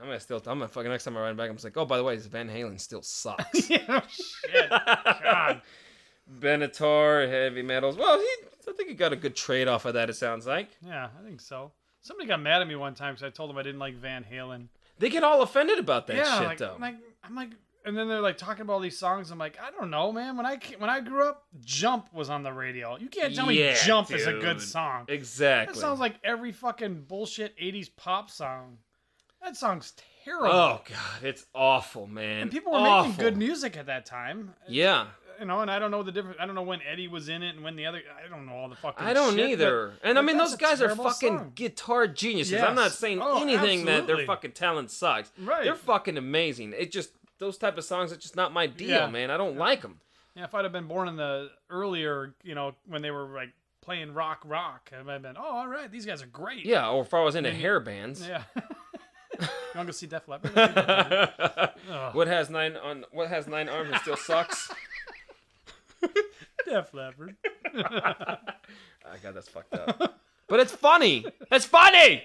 I'm gonna still. I'm gonna fucking next time I ride back. I'm just like, oh, by the way, this Van Halen still sucks. (laughs) yeah, oh, shit. God. (laughs) Benatar, heavy metals. Well, he. I think he got a good trade off of that. It sounds like Yeah, I think so. Somebody got mad at me one time because I told them I didn't like Van Halen. they get all offended about that yeah, shit like, though. like I'm like, and then they're like talking about all these songs. I'm like, I don't know, man. When I when I grew up, Jump was on the radio. You can't tell me Yeah, Jump is a good song. exactly. That sounds like every fucking bullshit '80s pop song. That song's terrible. Oh god, it's awful, man. and people were Awful. making good music at that time. Yeah, You know, and I don't know the difference. I don't know when Eddie was in it and when the other. I don't know all the fucking. I don't shit, either. but- and I mean, those guys are fucking song. guitar geniuses. I'm not saying Oh, anything that their fucking talent sucks. Right. They're fucking amazing. It just those type of songs are just not my deal, Yeah. man. I don't like them. Yeah, if I'd have been born in the earlier, you know, when they were like playing rock, rock, I might have been, oh, all right, these guys are great. Yeah, or if I was into hair bands. Yeah. (laughs) you want to go see Def Leppard? (laughs) Ugh. what has nine on? What has nine arms and still sucks? Def Leppard. (laughs) I got that's fucked up. But it's funny. It's funny.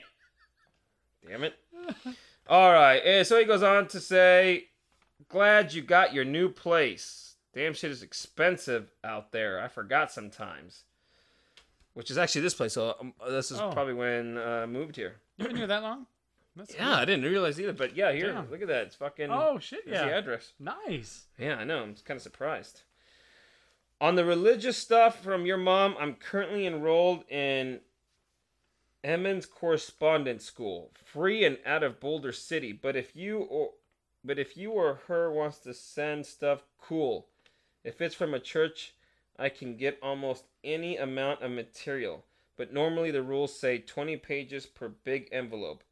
Damn it. All right. eh, So he goes on to say, "Glad you got your new place. Damn shit is expensive out there. I forgot sometimes." Which is actually this place. So um, this is Oh. probably when uh, I moved here. You've been here that long? That's Yeah, I didn't realize either. But yeah, here, Damn. look at that. It's fucking. Oh shit! there's the address. Nice. Yeah, I know. I'm kind of surprised. On the religious stuff from your mom, I'm currently enrolled in Emmaus Correspondence School, free and out of Boulder City. But if you or but if you or her wants to send stuff, cool. If it's from a church, I can get almost any amount of material. But normally the rules say 20 pages per big envelope.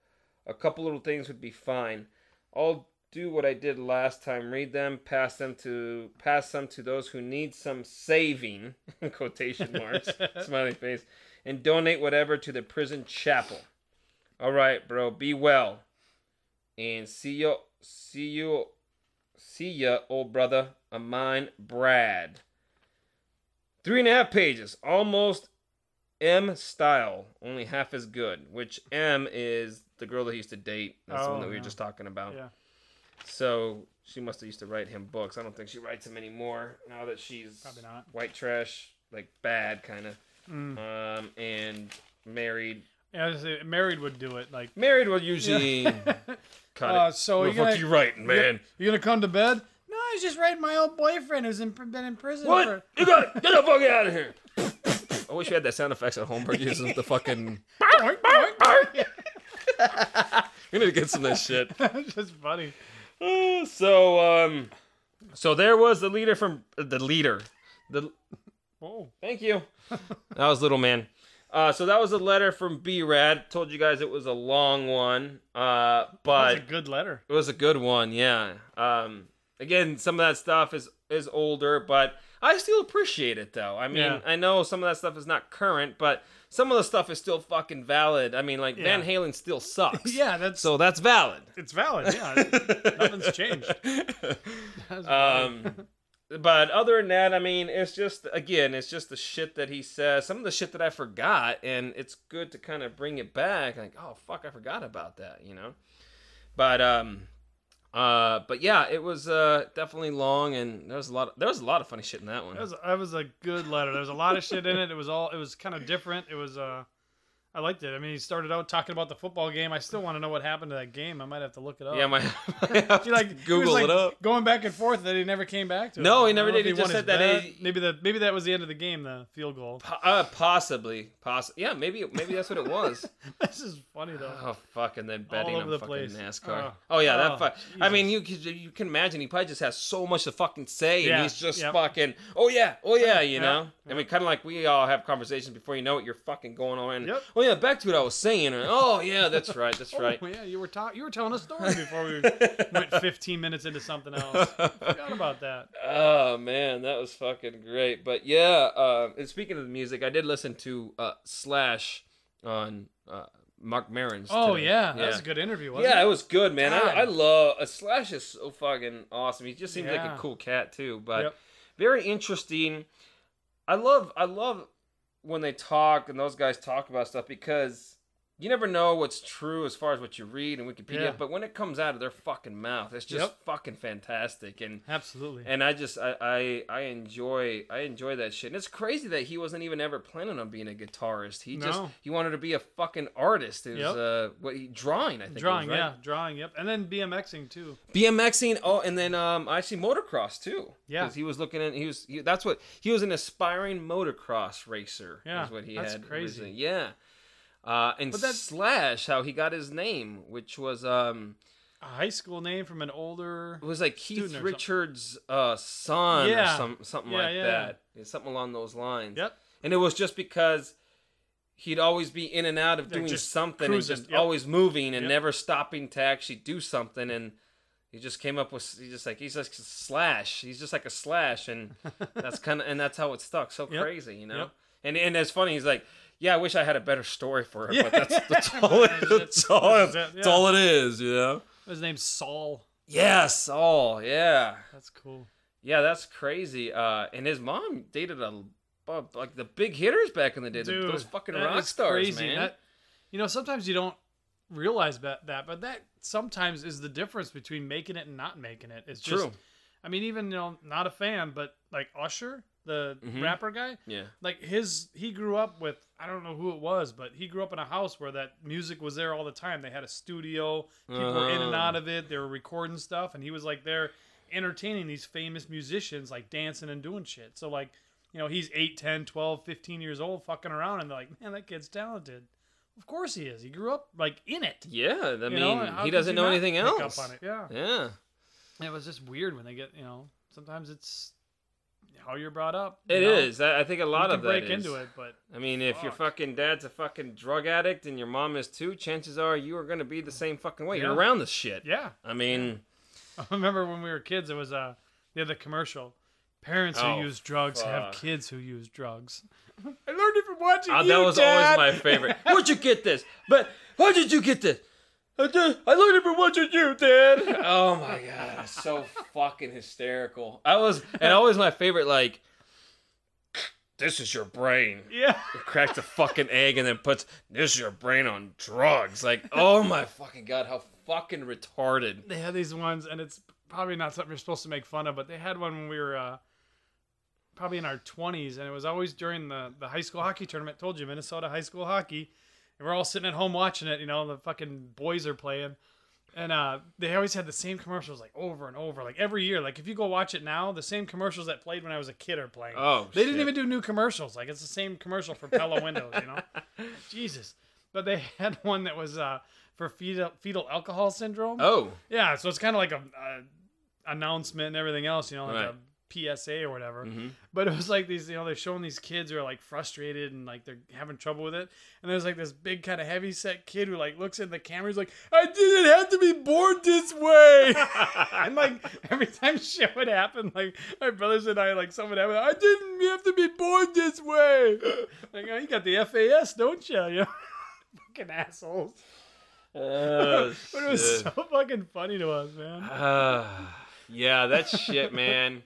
A couple little things would be fine. I'll do what I did last time. Read them, pass them to pass them to those who need some saving. (laughs) quotation marks, (laughs) smiley face, and donate whatever to the prison chapel. All right, bro. Be well, and see you. See you. See ya, old brother of mine, Brad. Three and a half pages, almost M style, only half as good. Which M is the girl that he used to date. That's the one that we were just talking about. Yeah. So she must have used to write him books. I don't think she writes him anymore now that she's Probably not. white trash, like bad kind of, Mm. um, and married. Yeah, I was say, married would do it. Like, Married will (laughs) usually cut Uh, so what you the fuck gonna- you writing, man? you gonna come to bed? No, I was just writing my old boyfriend who's in, been in prison What? for. You got get the fuck out of here! (laughs) I wish we had that sound effects at home. But uses the fucking. Boink, boink, boink. (laughs) We need to get some of this shit. (laughs) It's just funny. Uh, (sighs) so um, so there was the leader from the leader. The Whoa. Thank you. that was little man. Uh, so that was a letter from B Rad. Told you guys it was a long one, uh, but That's a good letter. it was a good one. Yeah. Um, again, some of that stuff is is older, but I still appreciate it though. I mean, Yeah. I know some of that stuff is not current, but some of the stuff is still fucking valid. I mean, like Van Halen still sucks. (laughs) Yeah, that's So that's valid. it's valid. Yeah, nothing's changed. (laughs) Um, but other than that, I mean, it's just again, it's just the shit that he says. Some of the shit that I forgot, and it's good to kind of bring it back. Like, oh fuck, I forgot about that, you know. But um, uh, but yeah, it was uh definitely long, and there was a lot. Of, there was a lot of funny shit in that one. That was that was a good letter. There was a lot of shit in it. It was all it was kind of different. It was uh I liked it. I mean, he started out talking about the football game. I still want to know what happened to that game. I might have to look it up. Yeah, my, might (laughs) He like he Google like, it up. going back and forth that he never came back to. it. No, he never did. He won just said that he- maybe that maybe that was the end of the game, the field goal. Po- Uh, possibly, possibly. Yeah, maybe, maybe that's what it was. (laughs) this is funny though. Oh fuck! And then betting over on the fucking place. NASCAR. Oh. Oh, yeah, that. Oh, Fu- I mean, you you can imagine he probably just has so much to fucking say, and he's just yep. fucking. Oh yeah, oh yeah, you Yeah, know. yeah. I mean, kind of like we all have conversations before you know it, you're fucking going on. Yep. Oh yeah, back to what I was saying. Oh yeah, that's (laughs) right, that's right. Oh, yeah, you were ta- you were telling a story before we went (laughs) 15 minutes into something else. Forgot about that. Oh man, that was fucking great. But yeah, uh, and speaking of the music, I did listen to uh, Slash on uh, Marc Maron's. Oh today. yeah, that was a good interview. Wasn't Yeah, it? it was good, man. I, I love uh, Slash is so fucking awesome. He just seems like a cool cat too, but Yep. very interesting. I love I love when they talk and those guys talk about stuff because you never know what's true as far as what you read in Wikipedia, Yeah. but when it comes out of their fucking mouth, it's just Yep. fucking fantastic and Absolutely. and I just I, I I enjoy I enjoy that shit. And it's crazy that he wasn't even ever planning on being a guitarist. He just he wanted to be a fucking artist. It was Yep. uh what he drawing I think. it was, drawing, right? yeah, drawing. Yep, and then BMXing too. BMXing. Oh, and then um, I see motocross too. Yeah. because he was looking at he was he, that's what he was an aspiring motocross racer. Yeah, is what he that's had. crazy. originally. Yeah, uh, and But that's- Slash, how he got his name, which was um, A high school name from an older. it was like Keith. Richards' uh, son Yeah. or some something Yeah, like yeah. that. Yeah, something along those lines. Yep. And it was just because. He'd always be in and out of doing just something cruising, and just yep. always moving and Yep. never stopping to actually do something. And he just came up with he's just like he's like a slash. He's just like a slash, and (laughs) that's kind of and that's how it stuck. So Yep. crazy, you know. And and it's funny. He's like, yeah, I wish I had a better story for it, Yeah. but that's that's all. It, (laughs) That's all. It, it, that's yeah. all it is, you know. His name's Saul. Yes, Saul, yeah, That's cool. yeah. That's crazy. Uh, and his mom dated a. Like the big hitters back in the day, Dude, those fucking rock stars, crazy. man. That- you know, sometimes you don't realize that, that, but that sometimes is the difference between making it and not making it. It's just, True. I mean, even you know, not a fan, but like Usher, the Mhm. rapper guy, Yeah. like his, he grew up with I don't know who it was, but he grew up in a house where that music was there all the time. They had a studio, people were in and Oh. out of it. They were recording stuff, and he was like there entertaining these famous musicians, like dancing and doing shit. So like, you know, he's 8, 10, 12, 15 years old fucking around and they're like, "Man, that kid's talented." Of course he is. He grew up like in it. Yeah, I you mean, know? He doesn't know not anything pick else. Up on it. Yeah. Yeah. And it was just weird when they get, you know, sometimes it's how you're brought up. It you is. I I think a lot you of can that break is. into it, but I mean, if your fucking dad's a fucking drug addict and your mom is too, chances are you are going to be the same fucking way. You're around this shit. yeah. I mean, (laughs) I remember when we were kids, it was uh, they had the commercial. Parents Oh, who use drugs have kids who use drugs. (laughs) I learned it from watching uh, you, that was Dad. always my favorite. Where'd you get this? But how did you get this? I, did, I learned it from watching you, Dad. (laughs) oh my god, it's so fucking hysterical. I was, and always my favorite. Like, this is your brain. Yeah. cracks a fucking egg and then puts this is your brain on drugs. Like, oh my fucking god, how fucking retarded. They had these ones, and it's probably not something you're supposed to make fun of, but they had one when we were uh, probably in our 20s, and it was always during the, the high school hockey tournament. Told you, Minnesota high school hockey. And we're all sitting at home watching it, you know, the fucking boys are playing. And uh, they always had the same commercials like over and over, like every year. Like if you go watch it now, the same commercials that played when I was a kid are playing. Oh, They didn't even do new commercials. Like it's the same commercial for Pella windows, you know. (laughs) Jesus. But they (laughs) had one that was uh, for fetal fetal alcohol syndrome. Oh, Yeah, so it's kind of like a, a announcement and everything else, you know, like Right. a PSA or whatever. Mhm. But it was like these, you know, they're showing these kids who are like frustrated and like they're having trouble with it. And there's like this big kind of heavy set kid who like looks in the camera. He's like, "I didn't have to be born this way." (laughs) and like every time shit would happen, like my brothers and I, like something happened, I didn't have to be born this way. (laughs) like, oh, you got the FAS, don't you? (laughs) You know, fucking assholes. Oh, But it was shit. so fucking funny to us, man. Ah, (sighs) yeah, that shit, man.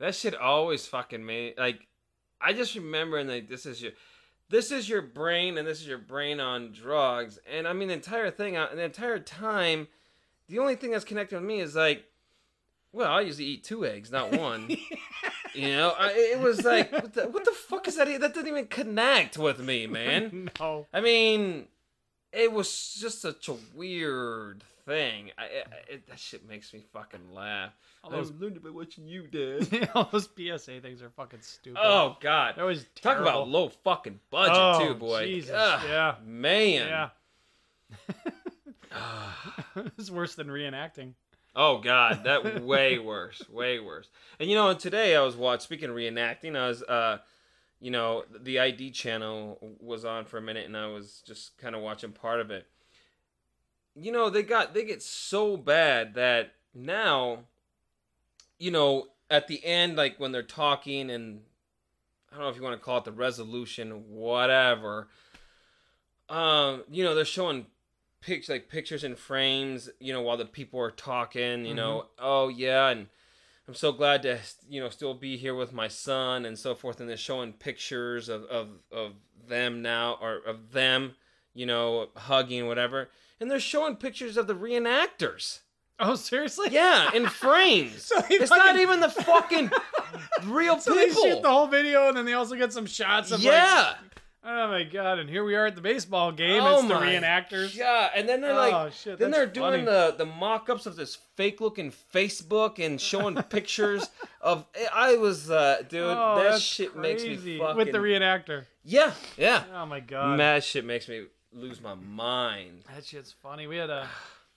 That shit always fucking made like. I just remember and like this is your, this is your brain and this is your brain on drugs and I mean the entire thing uh, the entire time, the only thing that's connected with me is like, well I usually eat two eggs not one, (laughs) You know, I, it was like, what the, what the fuck is that? That didn't even connect with me, man. (laughs) no. I mean, it was just such a weird thing. I, I it, that shit makes me fucking laugh. (laughs) All those, I learned by watching you, Dad. all those PSA things are fucking stupid. oh God, that was talk about low fucking budget Oh, too, boy. Jesus, Ugh, yeah. man. Yeah. (sighs) (laughs) it's worse than reenacting. Oh God, that (laughs) way worse, way worse. And you know, today I was watching. Speaking of reenacting, I was, uh, you know, the ID channel was on for a minute, and I was just kind of watching part of it. You know, they got they get so bad that now, you know, at the end, like when they're talking, and I don't know if you want to call it the resolution, whatever. Um, you know, they're showing pictures like pictures and frames, you know, while the people are talking, you know, oh yeah, and I'm so glad to you know still be here with my son and so forth, and they're showing pictures of of of them now or of them, you know, hugging whatever, and they're showing pictures of the reenactors. Oh, seriously? Yeah, in (laughs) frames. So it's not even the fucking real (laughs) So they shoot the whole video, and then they also get some shots of like, yeah. oh my god! And here we are at the baseball game. Oh it's the reenactors. Yeah, and then they're Oh, like, shit, then they're doing the the mock-ups of this fake-looking Facebook and showing (laughs) pictures of. I was, uh, dude, Oh, that shit makes me fucking. with the reenactor. yeah, yeah. Oh my god, That shit makes me lose my mind. that shit's funny. We had a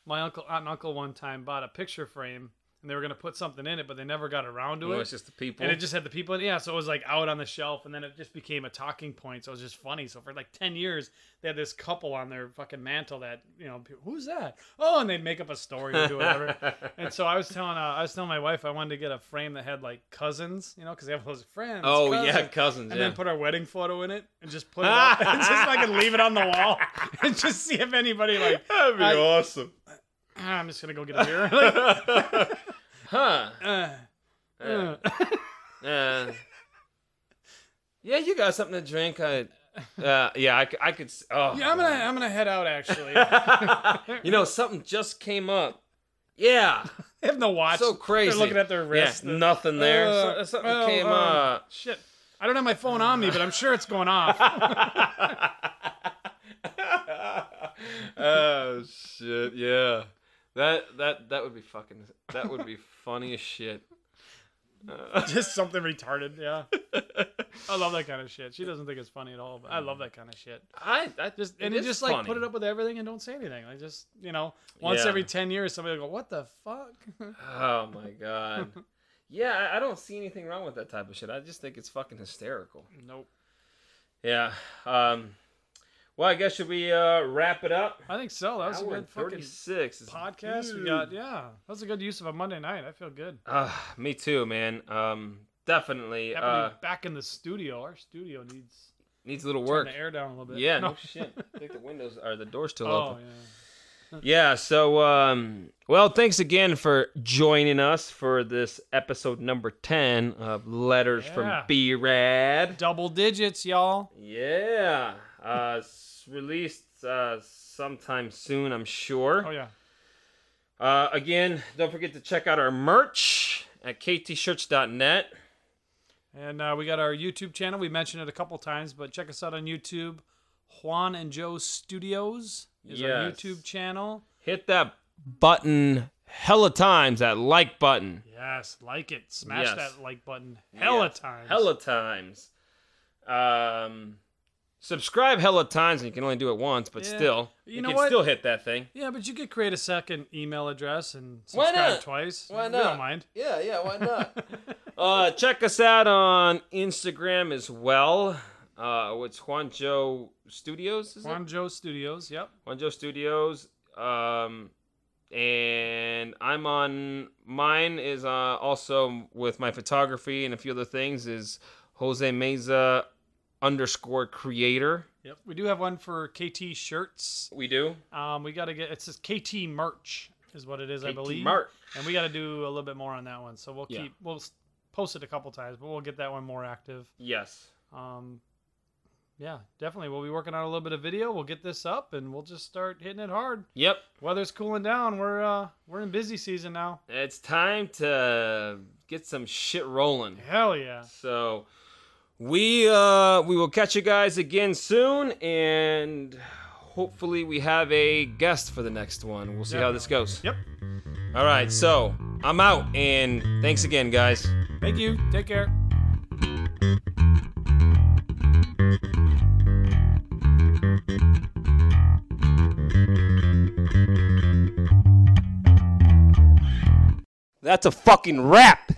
my uncle, aunt and uncle, one time bought a picture frame, and they were gonna put something in it, but they never got around to Well, it. it's just the people. And it just had the people in. Yeah, so it was like out on the shelf, and then it just became a talking point. So it was just funny. So for like 10 years, they had this couple on their fucking mantle that, you know, people, who's that? Oh, and they'd make up a story or do whatever. (laughs) and so I was telling, uh, I was telling my wife I wanted to get a frame that had like cousins, you know, because they have those friends. oh cousins. yeah, cousins. And yeah. then put our wedding photo in it and just put it up (laughs) and just fucking leave it on the wall (laughs) and just see if anybody like, That'd be I- awesome. "Ah, I'm just gonna go get a beer. (laughs) like, (laughs) huh? uh, Yeah. uh. Uh, yeah, you got something to drink. I, uh, yeah, I could. Oh, Yeah, I'm gonna I'm gonna head out actually. (laughs) you know, something just came up. Yeah, They have no watch. so crazy. They're looking at their wrist. yeah, wrist. nothing there. Uh, So- something well, came up. Shit. I don't have my phone on me, but I'm sure it's going off. oh shit! Yeah, that that that would be fucking. That would be funny as shit. Uh, (laughs) Just something retarded, yeah. I love that kind of shit. She doesn't think it's funny at all, but I love that kind of shit. I, I Just it and is just like put it up with everything and don't say anything. Like just you know, once Yeah. every ten years, somebody will go, "What the fuck?" (laughs) Oh my god. Yeah, I- I don't see anything wrong with that type of shit. I just think it's fucking hysterical. nope. Yeah. Um. Well, I guess should we uh, wrap it up? I think so. That was a good fucking is podcast. We got yeah. That was a good use of a Monday night. I feel good. Uh, me too, man. Um, definitely Happy uh, back in the studio. Our studio needs needs a little turn work. the air down a little bit. Yeah, no shit. I think the (laughs) windows are the doors still Oh open. yeah. (laughs) Yeah, so um well, thanks again for joining us for this episode number 10 of Letters Yeah. from B-Rad. Double digits, y'all. Yeah. Uh released uh sometime soon, I'm sure. Oh yeah. Uh again, don't forget to check out our merch at ktshirts.net. And uh, we got our YouTube channel. We mentioned it a couple times, but check us out on YouTube. Juan and Joe Studios is our YouTube channel. Hit that button hella times, that like button. Yes, like it. Smash Yes. that like button. Hella Yes, times. Hella times. Um, subscribe hella times, and you can only do it once, but Yeah. still, You you, know can what? still hit that thing. Yeah, but you could create a second email address and Why subscribe not? twice. Why We not? don't mind. Yeah, yeah, why not? (laughs) uh, check us out on Instagram as well. Uh, what's Juanjo Studios? Is Juan it? Studios. Yep. Juanjo Studios. Um, and I'm on mine is uh, also with my photography and a few other things is Jose Meza underscore creator. Yep. We do have one for KT shirts. We do. Um, we got to get it says KT merch is what it is, I believe. KT merch. And we got to do a little bit more on that one. So we'll Yeah. keep we'll post it a couple times, but we'll get that one more active. Yes. Um, yeah, definitely. We'll be working on a little bit of video. We'll get this up, and we'll just start hitting it hard. Yep. Weather's cooling down. We're uh we're in busy season now. It's time to get some shit rolling. Hell yeah. So we uh we will catch you guys again soon and hopefully we have a guest for the next one. We'll see how this goes. Yep. All right, so I'm out and thanks again guys. Thank you. Take care. That's a fucking wrap.